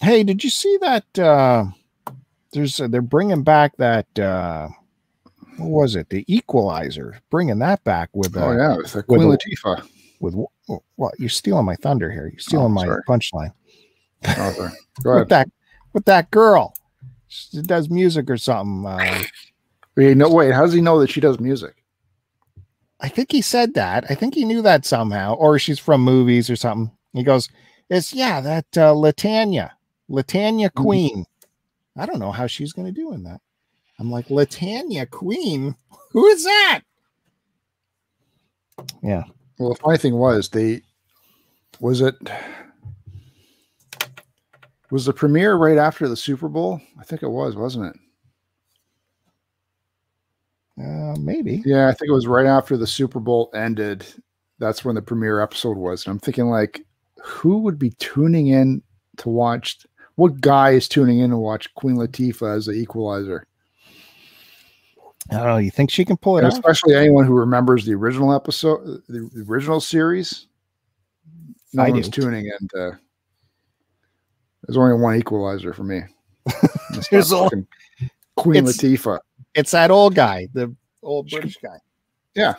Speaker 1: hey, did you see that uh there's uh, they're bringing back that uh what was it? The Equalizer, bringing that back with
Speaker 2: oh
Speaker 1: uh,
Speaker 2: yeah, with uh, Queen
Speaker 1: with-
Speaker 2: Latifah.
Speaker 1: with what? what you're stealing my thunder here. You're stealing
Speaker 2: Oh,
Speaker 1: my punchline
Speaker 2: Oh,
Speaker 1: with that with that girl. She does music or something. Uh,
Speaker 2: Wait, no, wait. How does he know that she does music?
Speaker 1: I think he said that. I think he knew that somehow, or she's from movies or something. He goes, "It's yeah, that uh, Latanya, Latanya
Speaker 2: Mhm.
Speaker 1: Queen. I don't know how she's going to do in that." I'm like, Latanya Queen. Who is that? Yeah,
Speaker 2: Well, the funny thing was they was it was the premiere right after the Super Bowl? I think it was, wasn't it?
Speaker 1: uh, maybe.
Speaker 2: Yeah, I think it was right after the Super Bowl ended. That's when the premiere episode was. And I'm thinking like who would be tuning in to watch what guy is tuning in to watch Queen Latifah as the equalizer?
Speaker 1: I don't know. You think she can pull it off?
Speaker 2: especially anyone who remembers the original episode, the the original series. No
Speaker 1: I
Speaker 2: one's
Speaker 1: do.
Speaker 2: tuning in. To, there's only one equalizer for me. It's
Speaker 1: There's all-
Speaker 2: Queen
Speaker 1: It's-
Speaker 2: Latifah.
Speaker 1: It's that old guy, the old British guy.
Speaker 2: Yeah.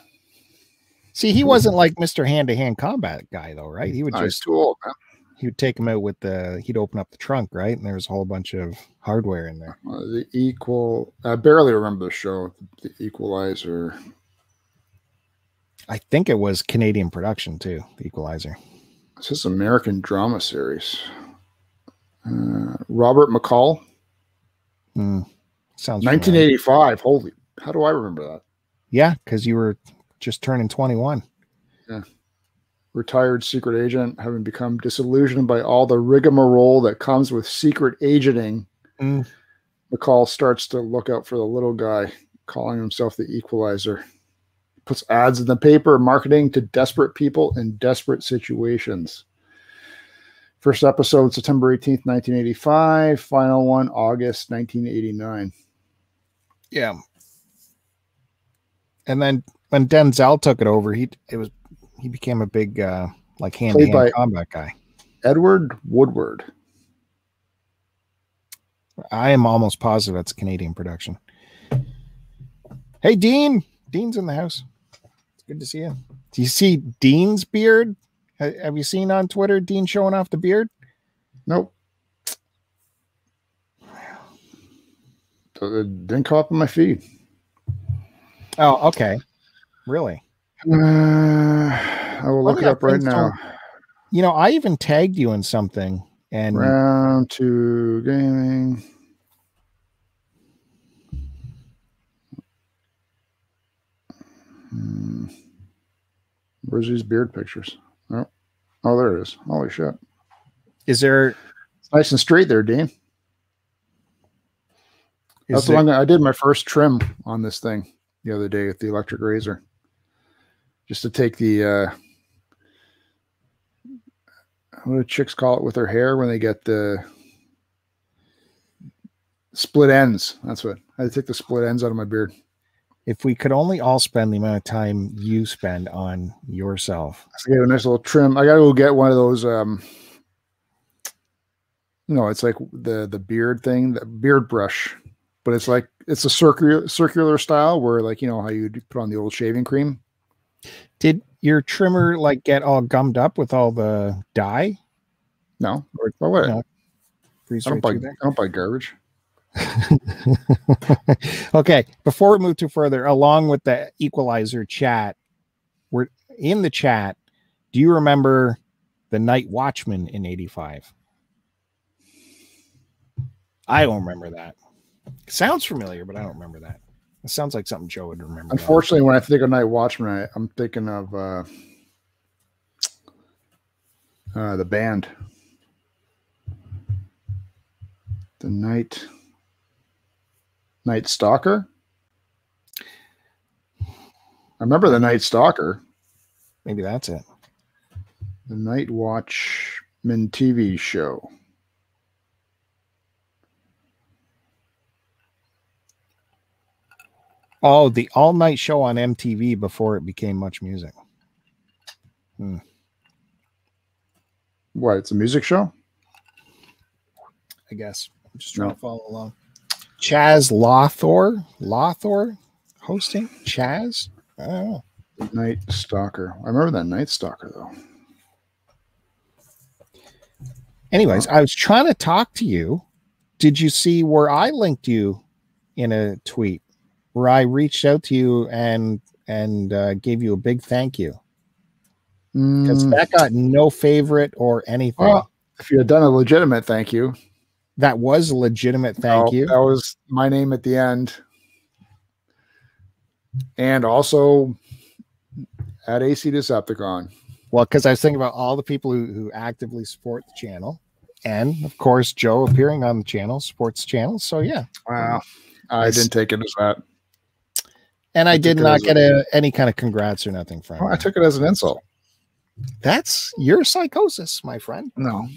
Speaker 1: See, he wasn't like Mr. Hand to Hand Combat guy, though, right? He would
Speaker 2: No,
Speaker 1: just
Speaker 2: too old, man.
Speaker 1: he would take him out with the he'd open up the trunk, right? And there was a whole bunch of hardware in there.
Speaker 2: Uh, the equal. I barely remember the show. The Equalizer.
Speaker 1: I think it was Canadian production too, the Equalizer.
Speaker 2: It's this American drama series. Uh, Robert McCall,
Speaker 1: Hmm. Sounds familiar.
Speaker 2: 1985. Holy, how do I remember that?
Speaker 1: Yeah, because you were just turning 21. Yeah.
Speaker 2: Retired secret agent, having become disillusioned by all the rigmarole that comes with secret agenting,
Speaker 1: Mm.
Speaker 2: McCall starts to look out for the little guy, calling himself the Equalizer. Puts ads in the paper, marketing to desperate people in desperate situations. First episode, September 18th, 1985. Final one, August 1989.
Speaker 1: Yeah. And then when Denzel took it over, he it was he became a big uh like hand to hand combat guy.
Speaker 2: Edward Woodward.
Speaker 1: I am almost positive that's Canadian production. Hey Dean, Dean's in the house. It's good to see you. Do you see Dean's beard? Ha- Have you seen on Twitter Dean showing off the beard?
Speaker 2: Nope. It didn't come up on my feed.
Speaker 1: Oh, okay. Really?
Speaker 2: Uh, I will look it up right now.
Speaker 1: don't- You know, I even tagged you in something and
Speaker 2: Round two gaming. Hmm. Where's these beard pictures? Oh, oh, there it is. Holy shit!
Speaker 1: is there
Speaker 2: It's nice and straight there, Dean. That's the one that I did my first trim on this thing the other day with the electric razor, just to take the uh, what do chicks call it with their hair when they get the split ends. That's what I had to take the split ends out of my beard.
Speaker 1: If we could only all spend the amount of time you spend on yourself.
Speaker 2: I gave a nice little trim. I gotta go get one of those. Um, you know, it's like the the beard thing, the beard brush, but it's like it's a circular circular style where like you know how you put on the old shaving cream.
Speaker 1: Did your trimmer like get all gummed up with all the dye?
Speaker 2: No, or?
Speaker 1: No.
Speaker 2: I don't buy I don't buy garbage.
Speaker 1: okay, before we move too further, along with the equalizer chat, we're in the chat. Do you remember The Night Watchman in 85. I don't remember that. sounds familiar, but I don't remember that. It sounds like something Joe would remember.
Speaker 2: Unfortunately, when I think of Night Watchman, I, I'm thinking of uh, uh, the band. The Night Night Stalker. I remember the Night Stalker.
Speaker 1: Maybe that's it.
Speaker 2: The Night Watchman TV show.
Speaker 1: Oh, the all night show on MTV before it became Much Music. Hmm.
Speaker 2: What? It's a music show?
Speaker 1: I guess. I'm just trying no. to follow along. Chaz Lawther, Lawther hosting Chaz. Oh,
Speaker 2: Night Stalker. I remember that Night Stalker though.
Speaker 1: Anyways, I was trying to talk to you. Did you see where I linked you in a tweet where I reached out to you and and uh, gave you a big thank you? Because mm. that got no favorite or anything. Well,
Speaker 2: if you had done a legitimate thank you,
Speaker 1: that was a legitimate thank no, you.
Speaker 2: That was my name at the end. And also at AC Decepticon.
Speaker 1: Well, because I was thinking about all the people who, who actively support the channel. And of course, Joe appearing on the channel supports the channel. So yeah.
Speaker 2: Wow. I, didn't take it as that.
Speaker 1: And I, I did not get a, any kind of congrats or nothing from
Speaker 2: well, I took it as an insult.
Speaker 1: That's your psychosis, my friend.
Speaker 2: No.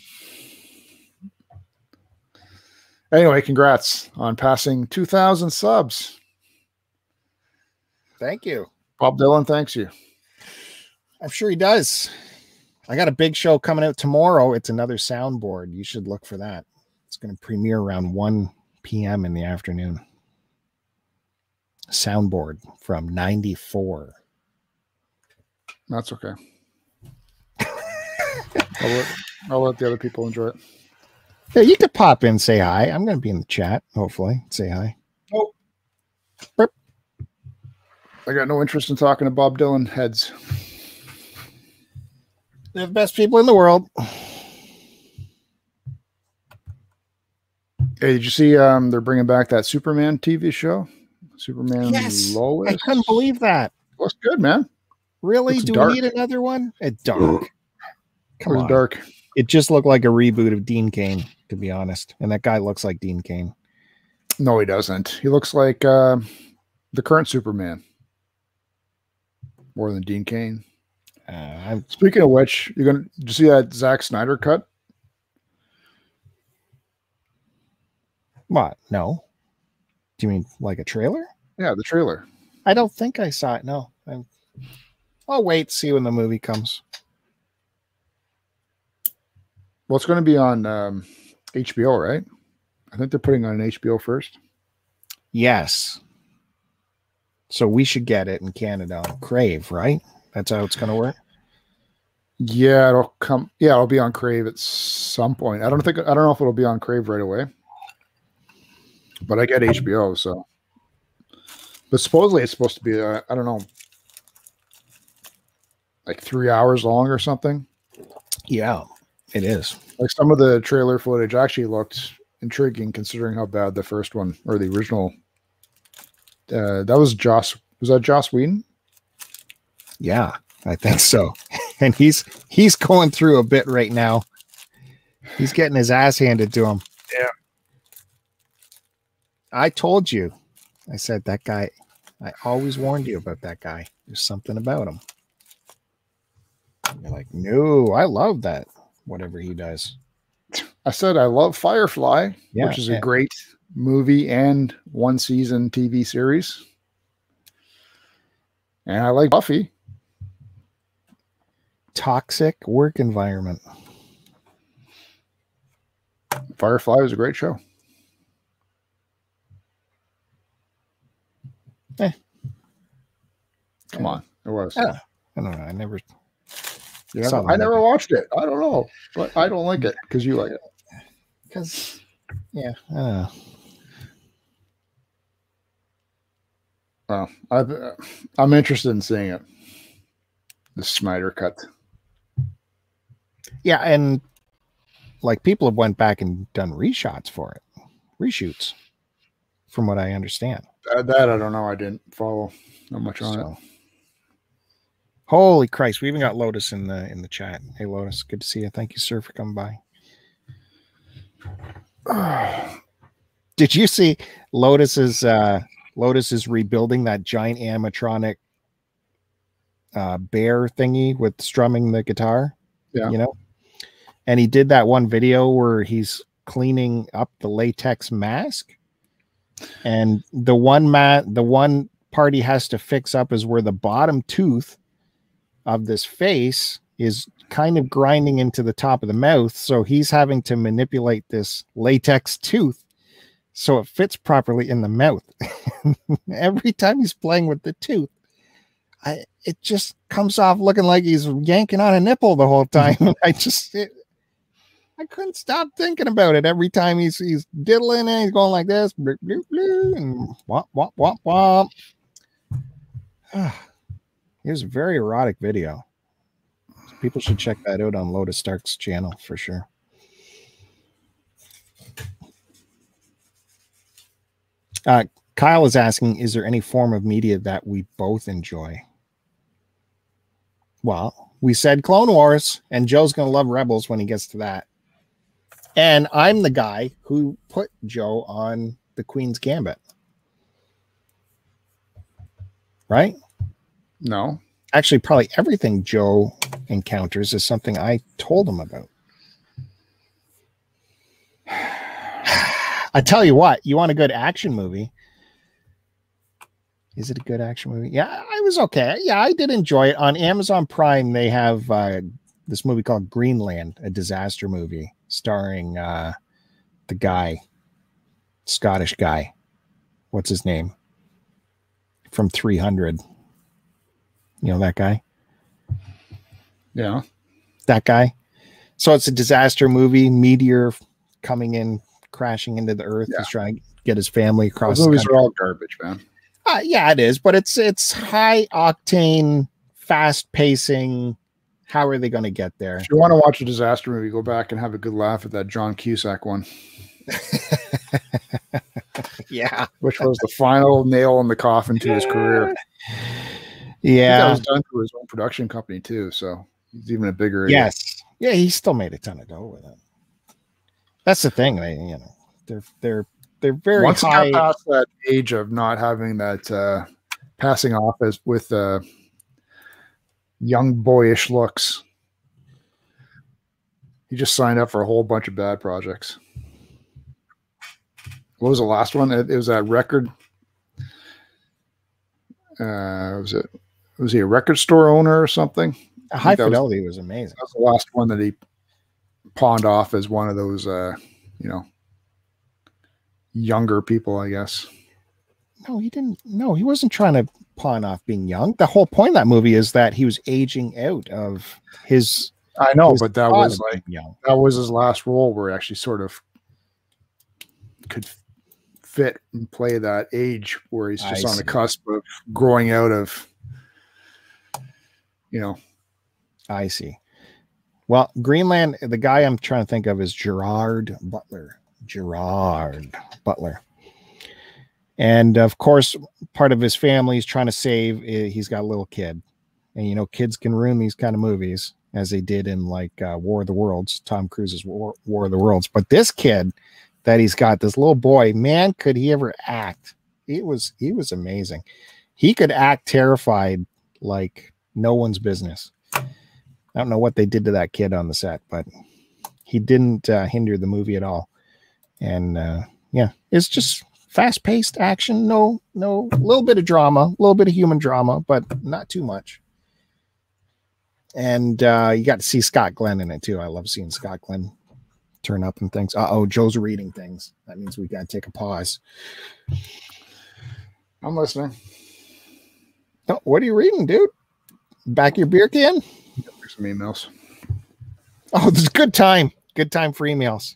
Speaker 2: Anyway, congrats on passing 2,000 subs.
Speaker 1: Thank you.
Speaker 2: Bob Dylan thanks you.
Speaker 1: I'm sure he does. I got a big show coming out tomorrow. It's another soundboard. You should look for that. It's going to premiere around 1 p.m. in the afternoon. Soundboard from 94.
Speaker 2: That's okay. I'll, let, I'll let the other people enjoy it.
Speaker 1: Yeah, you could pop in, say hi. I'm going to be in the chat, hopefully. Say hi. Oh.
Speaker 2: Burp. I got no interest in talking to Bob Dylan heads.
Speaker 1: They're the best people in the world.
Speaker 2: Hey, did you see um they're bringing back that Superman TV show? Superman
Speaker 1: yes, Lois. I couldn't believe that.
Speaker 2: Looks good, man.
Speaker 1: Really? Looks Do dark. we need another one? It's dark.
Speaker 2: Come on. dark.
Speaker 1: It just looked like a reboot of Dean Cain to be honest. And that guy looks like Dean Cain.
Speaker 2: No, he doesn't. He looks like uh, the current Superman more than Dean Cain. Uh, Speaking of which, you're gonna you see that Zack Snyder cut?
Speaker 1: What? No. Do you mean like a trailer?
Speaker 2: Yeah, the trailer.
Speaker 1: I don't think I saw it. No. I'm, I'll wait see when the movie comes.
Speaker 2: Well, it's going to be on um, HBO, right? I think they're putting on an HBO first.
Speaker 1: Yes. So we should get it in Canada on Crave, right? That's how it's going to work.
Speaker 2: Yeah, it'll come. Yeah, it'll be on Crave at some point. I don't think. I don't know if it'll be on Crave right away. But I get HBO, so. But supposedly it's supposed to be. Uh, I don't know, like three hours long or something.
Speaker 1: Yeah, it is.
Speaker 2: Like some of the trailer footage actually looked intriguing considering how bad the first one or the original. Uh, that was Joss. Was that Joss Whedon?
Speaker 1: Yeah, I think so. and he's he's going through a bit right now. He's getting his ass handed to him.
Speaker 2: Yeah.
Speaker 1: I told you. I said that guy. I always warned you about that guy. There's something about him. You're like, no, I love that whatever he does.
Speaker 2: I said I love Firefly, yeah, which is a great movie and one season TV series. And I like Buffy.
Speaker 1: Toxic work environment.
Speaker 2: Firefly was a great show.
Speaker 1: Eh.
Speaker 2: Come on. It was.
Speaker 1: Yeah. I don't know. I never
Speaker 2: yeah, I never watched it. I don't know, but I don't like it because you like it.
Speaker 1: Because, yeah, uh.
Speaker 2: Well, i I'm interested in seeing it. The Snyder cut.
Speaker 1: Yeah, and like people have went back and done reshots for it, reshoots, from what I understand.
Speaker 2: That, that I don't know. I didn't follow not much on
Speaker 1: So, holy Christ, we even got Lotus in the in the chat. Hey Lotus, good to see you. Thank you, sir, for coming by.
Speaker 2: it.
Speaker 1: Did you see Lotus is uh Lotus is rebuilding that giant animatronic uh bear thingy with strumming the guitar?
Speaker 2: Yeah.
Speaker 1: You know? And he did that one video where he's cleaning up the latex mask. And the one mat the one part he has to fix up is where the bottom tooth of this face is kind of grinding into the top of the mouth. So he's having to manipulate this latex tooth so it fits properly in the mouth. Every time he's playing with the tooth, I it just comes off looking like he's yanking on a nipple the whole time. I just it, I couldn't stop thinking about it every time he's he's diddling and he's going like this, bloop, bloop, bloop, and womp womp womp womp. it was a very erotic video. People should check that out on Lotus Stark's channel for sure. Uh, Kyle is asking, is there any form of media that we both enjoy? Well, we said Clone Wars, and Joe's going to love Rebels when he gets to that. And I'm the guy who put Joe on the Queen's Gambit. Right?
Speaker 2: No.
Speaker 1: Actually, probably everything Joe encounters is something I told him about. I tell you what, you want a good action movie? Is it a good action movie? Yeah, I was okay. Yeah, I did enjoy it. On Amazon Prime, they have uh, this movie called Greenland, a disaster movie starring uh, the guy, Scottish guy. What's his name? From 300. You know that guy?
Speaker 2: Yeah.
Speaker 1: that guy. So it's a disaster movie, meteor coming in, crashing into the earth.
Speaker 2: Yeah.
Speaker 1: He's trying to get his family across.
Speaker 2: Those
Speaker 1: the
Speaker 2: movies are all garbage, man.
Speaker 1: Uh, yeah, it is, but it's it's high octane, fast pacing. How are they going to get there?
Speaker 2: If you want to watch a disaster movie, go back and have a good laugh at that John Cusack one,
Speaker 1: Yeah,
Speaker 2: which was the final nail in the coffin to his career. Think that
Speaker 1: yeah,
Speaker 2: was done through his own production company too, so he's even a bigger.
Speaker 1: yes, yeah. He still made a ton of dough with it. That's the thing. They, you know, they're they're they're very
Speaker 2: Once
Speaker 1: high.
Speaker 2: got past that age of not having that uh, passing off as with uh, young boyish looks, he just signed up for a whole bunch of bad projects. What was the last one? It, it was that record. Uh, was it? Was he a record store owner or something?
Speaker 1: high
Speaker 2: that was-
Speaker 1: fidelity was amazing.
Speaker 2: That was the last one that he pawned off as one of those, uh, you know, younger people, I guess.
Speaker 1: No, he didn't. No, he wasn't trying to pawn off being young. The whole point of that movie is that he was aging out of his.
Speaker 2: I know,
Speaker 1: his
Speaker 2: but that was like
Speaker 1: young.
Speaker 2: that was his last role where he actually sort of could fit and play that age where he's just
Speaker 1: I
Speaker 2: on
Speaker 1: see.
Speaker 2: the cusp of growing out of, you know,
Speaker 1: I see. Well, Greenland. The guy I'm trying to think of is Gerard Butler. Gerard Butler. And of course, part of his family is trying to save. eh, He's got a little kid, and you know, kids can ruin these kind of movies, as they did in like uh, War of the Worlds, Tom Cruise's War, War of the Worlds. But this kid that he's got, this little boy, man, could he ever act? It was he was amazing. He could act terrified like no one's business. I don't know what they did to that kid on the set, but he didn't uh, hinder the movie at all. And uh, yeah, it's just fast paced action. No, no, a little bit of drama, a little bit of human drama, but not too much. And uh, you got to see Scott Glenn in it too. I love seeing Scott Glenn turn up and things. Uh oh, Joe's reading things. That means we got to take a pause.
Speaker 2: I'm listening.
Speaker 1: What are you reading, dude? Back your beer can?
Speaker 2: There's some emails.
Speaker 1: Oh, this is good time. Good time for emails.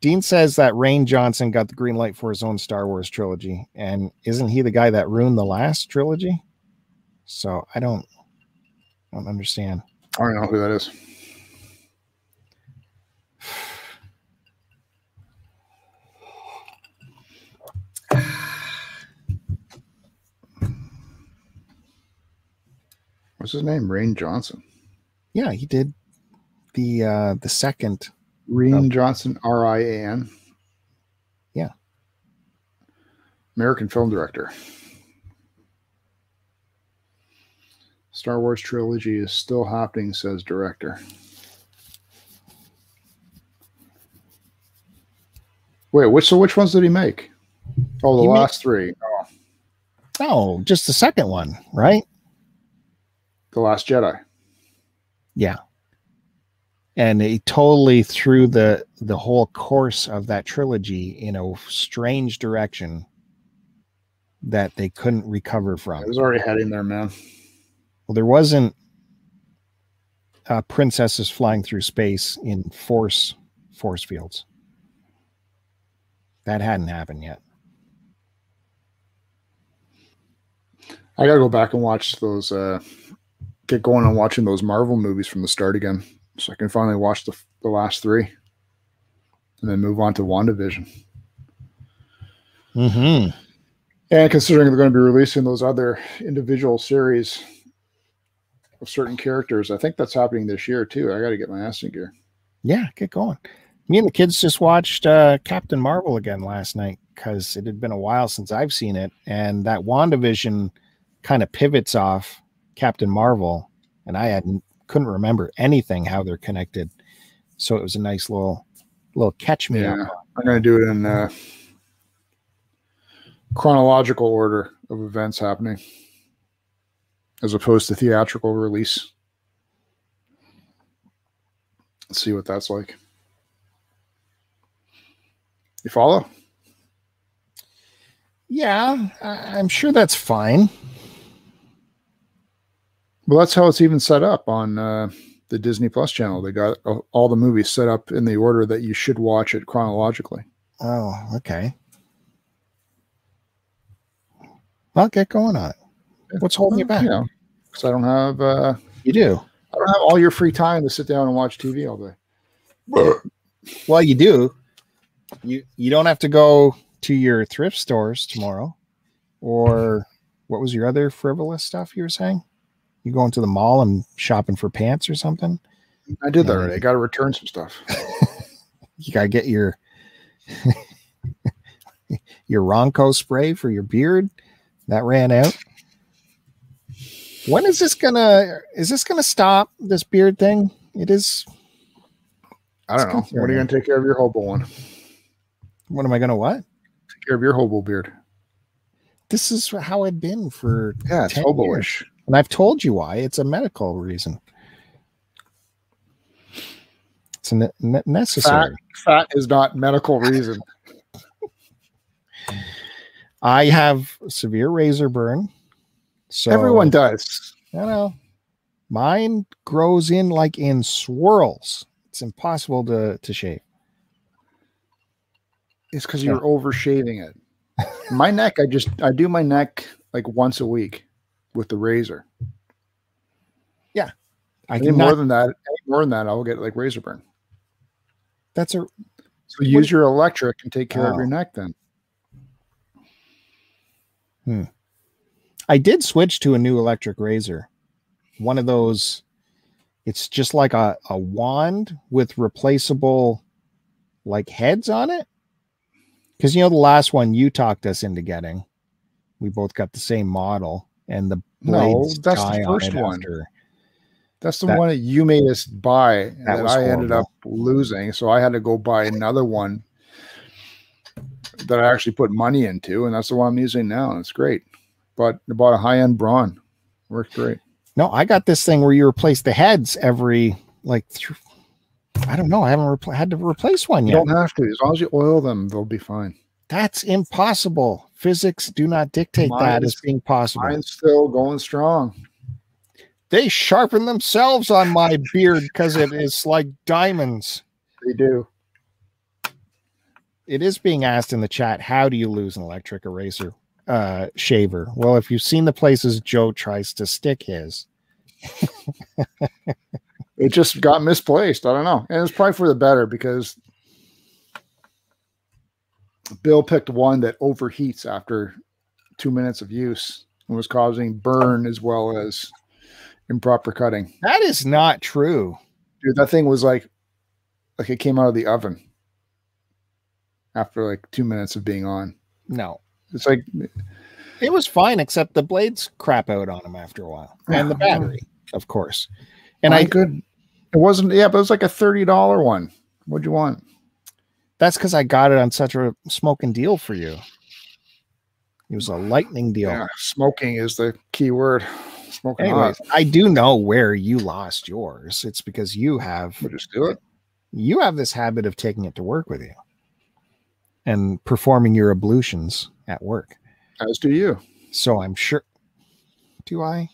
Speaker 1: Dean says that Rain Johnson got the green light for his own Star Wars trilogy, and isn't he the guy that ruined the last trilogy? So I don't, I don't understand.
Speaker 2: I don't know who that is. What's his name? Rain Johnson.
Speaker 1: Yeah, he did the uh the second.
Speaker 2: Rian
Speaker 1: Oh.
Speaker 2: Johnson, R I A N.
Speaker 1: Yeah.
Speaker 2: American film director. Star Wars trilogy is still happening, says director. Wait, which so which ones did he make? Oh, the
Speaker 1: He made-
Speaker 2: last three. Oh,
Speaker 1: Oh, just the second one, right?
Speaker 2: The Last Jedi.
Speaker 1: Yeah. And he totally threw the the whole course of that trilogy in a strange direction that they couldn't recover from.
Speaker 2: It was already heading there, man.
Speaker 1: Well, there wasn't uh, princesses flying through space in force force fields. That hadn't happened yet.
Speaker 2: I gotta go back and watch those. uh Get going on watching those Marvel movies from the start again, so I can finally watch the the last three, and then move on to WandaVision.
Speaker 1: Mm-hmm.
Speaker 2: And considering they're going to be releasing those other individual series of certain characters, I think that's happening this year too. I got to get my ass in gear.
Speaker 1: Yeah, get going. Me and the kids just watched uh, Captain Marvel again last night because it had been a while since I've seen it, and that WandaVision kind of pivots off Captain Marvel, and I hadn't couldn't remember anything how they're connected. So it was a nice little little catch me
Speaker 2: Yeah,
Speaker 1: up.
Speaker 2: I'm going to do it in uh, chronological order of events happening, as opposed to theatrical release. Let's see what that's like. You follow?
Speaker 1: Yeah, I'm sure that's fine.
Speaker 2: Well, that's how it's even set up on uh, the Disney Plus channel. They got all the movies set up in the order that you should watch it chronologically.
Speaker 1: Oh, okay. Well, get going on it. What's holding you back?
Speaker 2: You know, because I don't have uh,
Speaker 1: You do.
Speaker 2: I don't have all your free time to sit down and watch TV all day.
Speaker 1: Well, you do. You you don't have to go to your thrift stores tomorrow, or what was your other frivolous stuff you were saying? You going to the mall and shopping for pants or something?
Speaker 2: I did that already. I got to return some stuff.
Speaker 1: You gotta get your your Ronco spray for your beard. That ran out. When is this gonna? Is this gonna stop this beard thing? It is.
Speaker 2: I don't know. When are you going to take care of your hobo one?
Speaker 1: What am I gonna? What?
Speaker 2: Take care of your hobo beard.
Speaker 1: This is how I've been for
Speaker 2: Yeah, it's hobo-ish.
Speaker 1: And I've told you why. It's a medical reason. It's a ne- ne- necessary.
Speaker 2: Fat is not medical reason.
Speaker 1: I have severe razor burn. So
Speaker 2: Everyone does.
Speaker 1: I know. Mine grows in like in swirls. It's impossible to to shave.
Speaker 2: It's because you're over shaving it. my neck, I just I do my neck like once a week with the razor.
Speaker 1: Yeah.
Speaker 2: I
Speaker 1: can
Speaker 2: more than that, more than that, I'll get like razor burn.
Speaker 1: that's a
Speaker 2: So use your electric and take care of
Speaker 1: Oh.
Speaker 2: your neck then. Hmm.
Speaker 1: I did switch to a new electric razor. One of those, it's just like a, a wand with replaceable like heads on it. Because you know the last one you talked us into getting, we both got the same model, and the
Speaker 2: No, that's the
Speaker 1: on
Speaker 2: first
Speaker 1: it
Speaker 2: one. That's the
Speaker 1: That-
Speaker 2: one that you made us buy and
Speaker 1: That
Speaker 2: that, I ended up losing. So I had to go buy another one that I actually put money into, and that's the one I'm using now. And it's great. But I bought a high end Braun. Worked great.
Speaker 1: No, I got this thing where you replace the heads every like. I don't know. I haven't had to replace one yet.
Speaker 2: You don't have to. As long as you oil them, they'll be fine.
Speaker 1: That's impossible. Physics do not dictate that as being possible.
Speaker 2: Mine's still going strong.
Speaker 1: They sharpen themselves on my beard because it is like diamonds.
Speaker 2: They do.
Speaker 1: It is being asked in the chat, how do you lose an electric eraser uh shaver? Well, if you've seen the places Joe tries to stick his,
Speaker 2: It just got misplaced. I don't know. And it's probably for the better because Bill picked one that overheats after two minutes of use and was causing burn as well as improper cutting.
Speaker 1: That is not true.
Speaker 2: Dude, that thing was like like it came out of the oven after like two minutes of being on.
Speaker 1: No,
Speaker 2: It's like
Speaker 1: it was fine, except the blades crap out on them after a while, and the battery, of course. And
Speaker 2: I could it wasn't yeah, but it was like a thirty dollar one. What'd you want?
Speaker 1: That's because I got it on such a smoking deal for you. It was a lightning deal.
Speaker 2: Yeah, smoking is the key word. Smoking
Speaker 1: Anyways,
Speaker 2: hot.
Speaker 1: I do know where you lost yours. It's because you have
Speaker 2: We'll just do it.
Speaker 1: you have this habit of taking it to work with you and performing your ablutions at work.
Speaker 2: As do you.
Speaker 1: So I'm sure. Do I?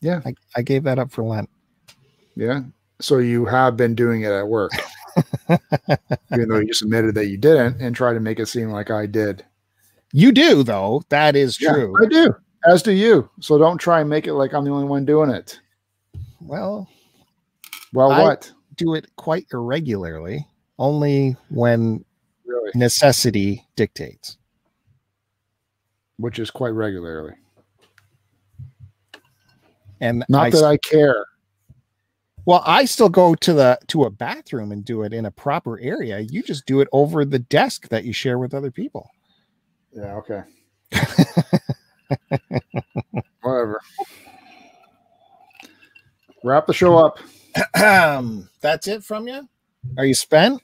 Speaker 2: Yeah.
Speaker 1: I, I gave that up for Lent.
Speaker 2: Yeah. So you have been doing it at work. Even though you just admitted that you didn't and try to make it seem like I did.
Speaker 1: You do, though. That is
Speaker 2: Yeah,
Speaker 1: true.
Speaker 2: I do. As do you. So don't try and make it like I'm the only one doing it.
Speaker 1: Well,
Speaker 2: Well,
Speaker 1: I-
Speaker 2: what?
Speaker 1: do it quite irregularly, only when
Speaker 2: Really?
Speaker 1: necessity dictates.
Speaker 2: Which is quite regularly.
Speaker 1: And
Speaker 2: Not
Speaker 1: I,
Speaker 2: that I care.
Speaker 1: Well, I still go to the to a bathroom and do it in a proper area. You just do it over the desk that you share with other people.
Speaker 2: Yeah, okay. Whatever. Wrap the show up.
Speaker 1: Um, That's it from you. Are you spent?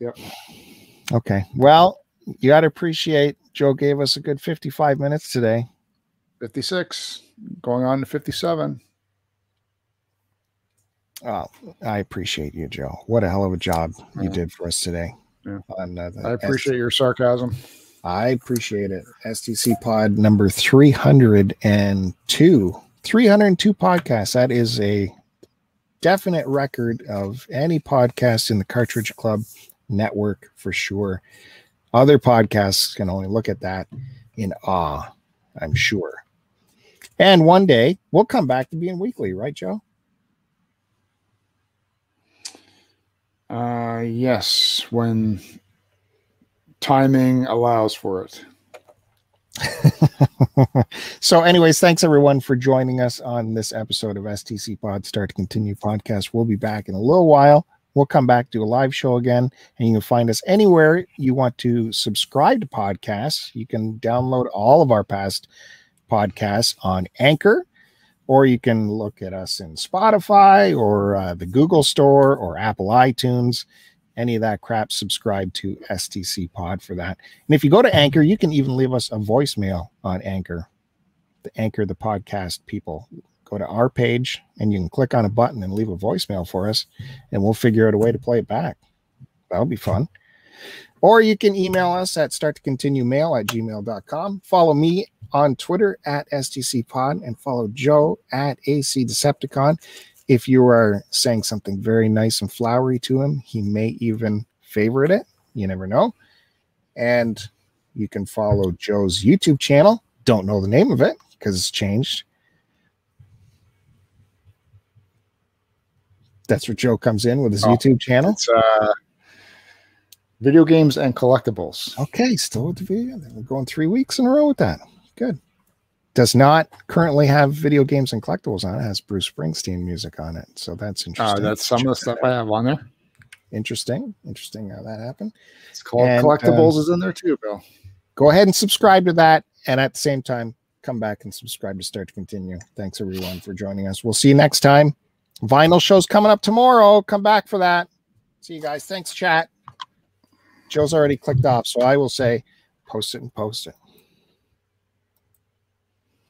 Speaker 2: Yep.
Speaker 1: Okay. Well, you got to appreciate Joe gave us a good 55 minutes today.
Speaker 2: 56, going on to 57.
Speaker 1: Oh, I appreciate you, Joe. What a hell of a job you
Speaker 2: Yeah.
Speaker 1: did for us today.
Speaker 2: Yeah.
Speaker 1: On uh,
Speaker 2: I appreciate your sarcasm.
Speaker 1: I appreciate it. STC pod number 302. 302 podcasts. That is a definite record of any podcast in the Cartridge Club network for sure. Other podcasts can only look at that in awe, I'm sure. And one day we'll come back to being weekly, right, Joe?
Speaker 2: Uh, yes, when timing allows for it.
Speaker 1: so, anyways, thanks everyone for joining us on this episode of STC Pod Start to Continue podcast. We'll be back in a little while. We'll come back do a live show again, and you can find us anywhere you want to subscribe to podcasts. You can download all of our past podcasts on Anchor, or you can look at us in Spotify or uh, the Google Store or Apple iTunes. Any of that crap, subscribe to STC Pod for that. And if you go to Anchor, you can even leave us a voicemail on Anchor, the Anchor, the podcast people. Go to our page and you can click on a button and leave a voicemail for us, and we'll figure out a way to play it back. That'll be fun. Or you can email us at start to continue mail at gmail.com. Follow me on Twitter at STC Pod and follow Joe at AC Decepticon. If you are saying something very nice and flowery to him, he may even favorite it. You never know. And you can follow Joe's YouTube channel. Don't know the name of it because it's changed. That's where Joe comes in with his
Speaker 2: Oh.
Speaker 1: YouTube channel.
Speaker 2: It's uh, video games and collectibles.
Speaker 1: Okay, still with the video. We're going three weeks in a row with that. Good. Does not currently have video games and collectibles on it. it has Bruce Springsteen music on it. So that's
Speaker 2: Uh,
Speaker 1: interesting.
Speaker 2: that's some of the stuff I have on there.
Speaker 1: interesting. Interesting how that happened.
Speaker 2: It's called
Speaker 1: And,
Speaker 2: collectibles is in there too, Bill.
Speaker 1: Go ahead and subscribe to that. And at the same time, come back and subscribe to Start to Continue. Thanks everyone for joining us. We'll see you next time. Vinyl show's coming up tomorrow. Come back for that. See you guys. Thanks, chat. Joe's already clicked off, so I will say post it and post it.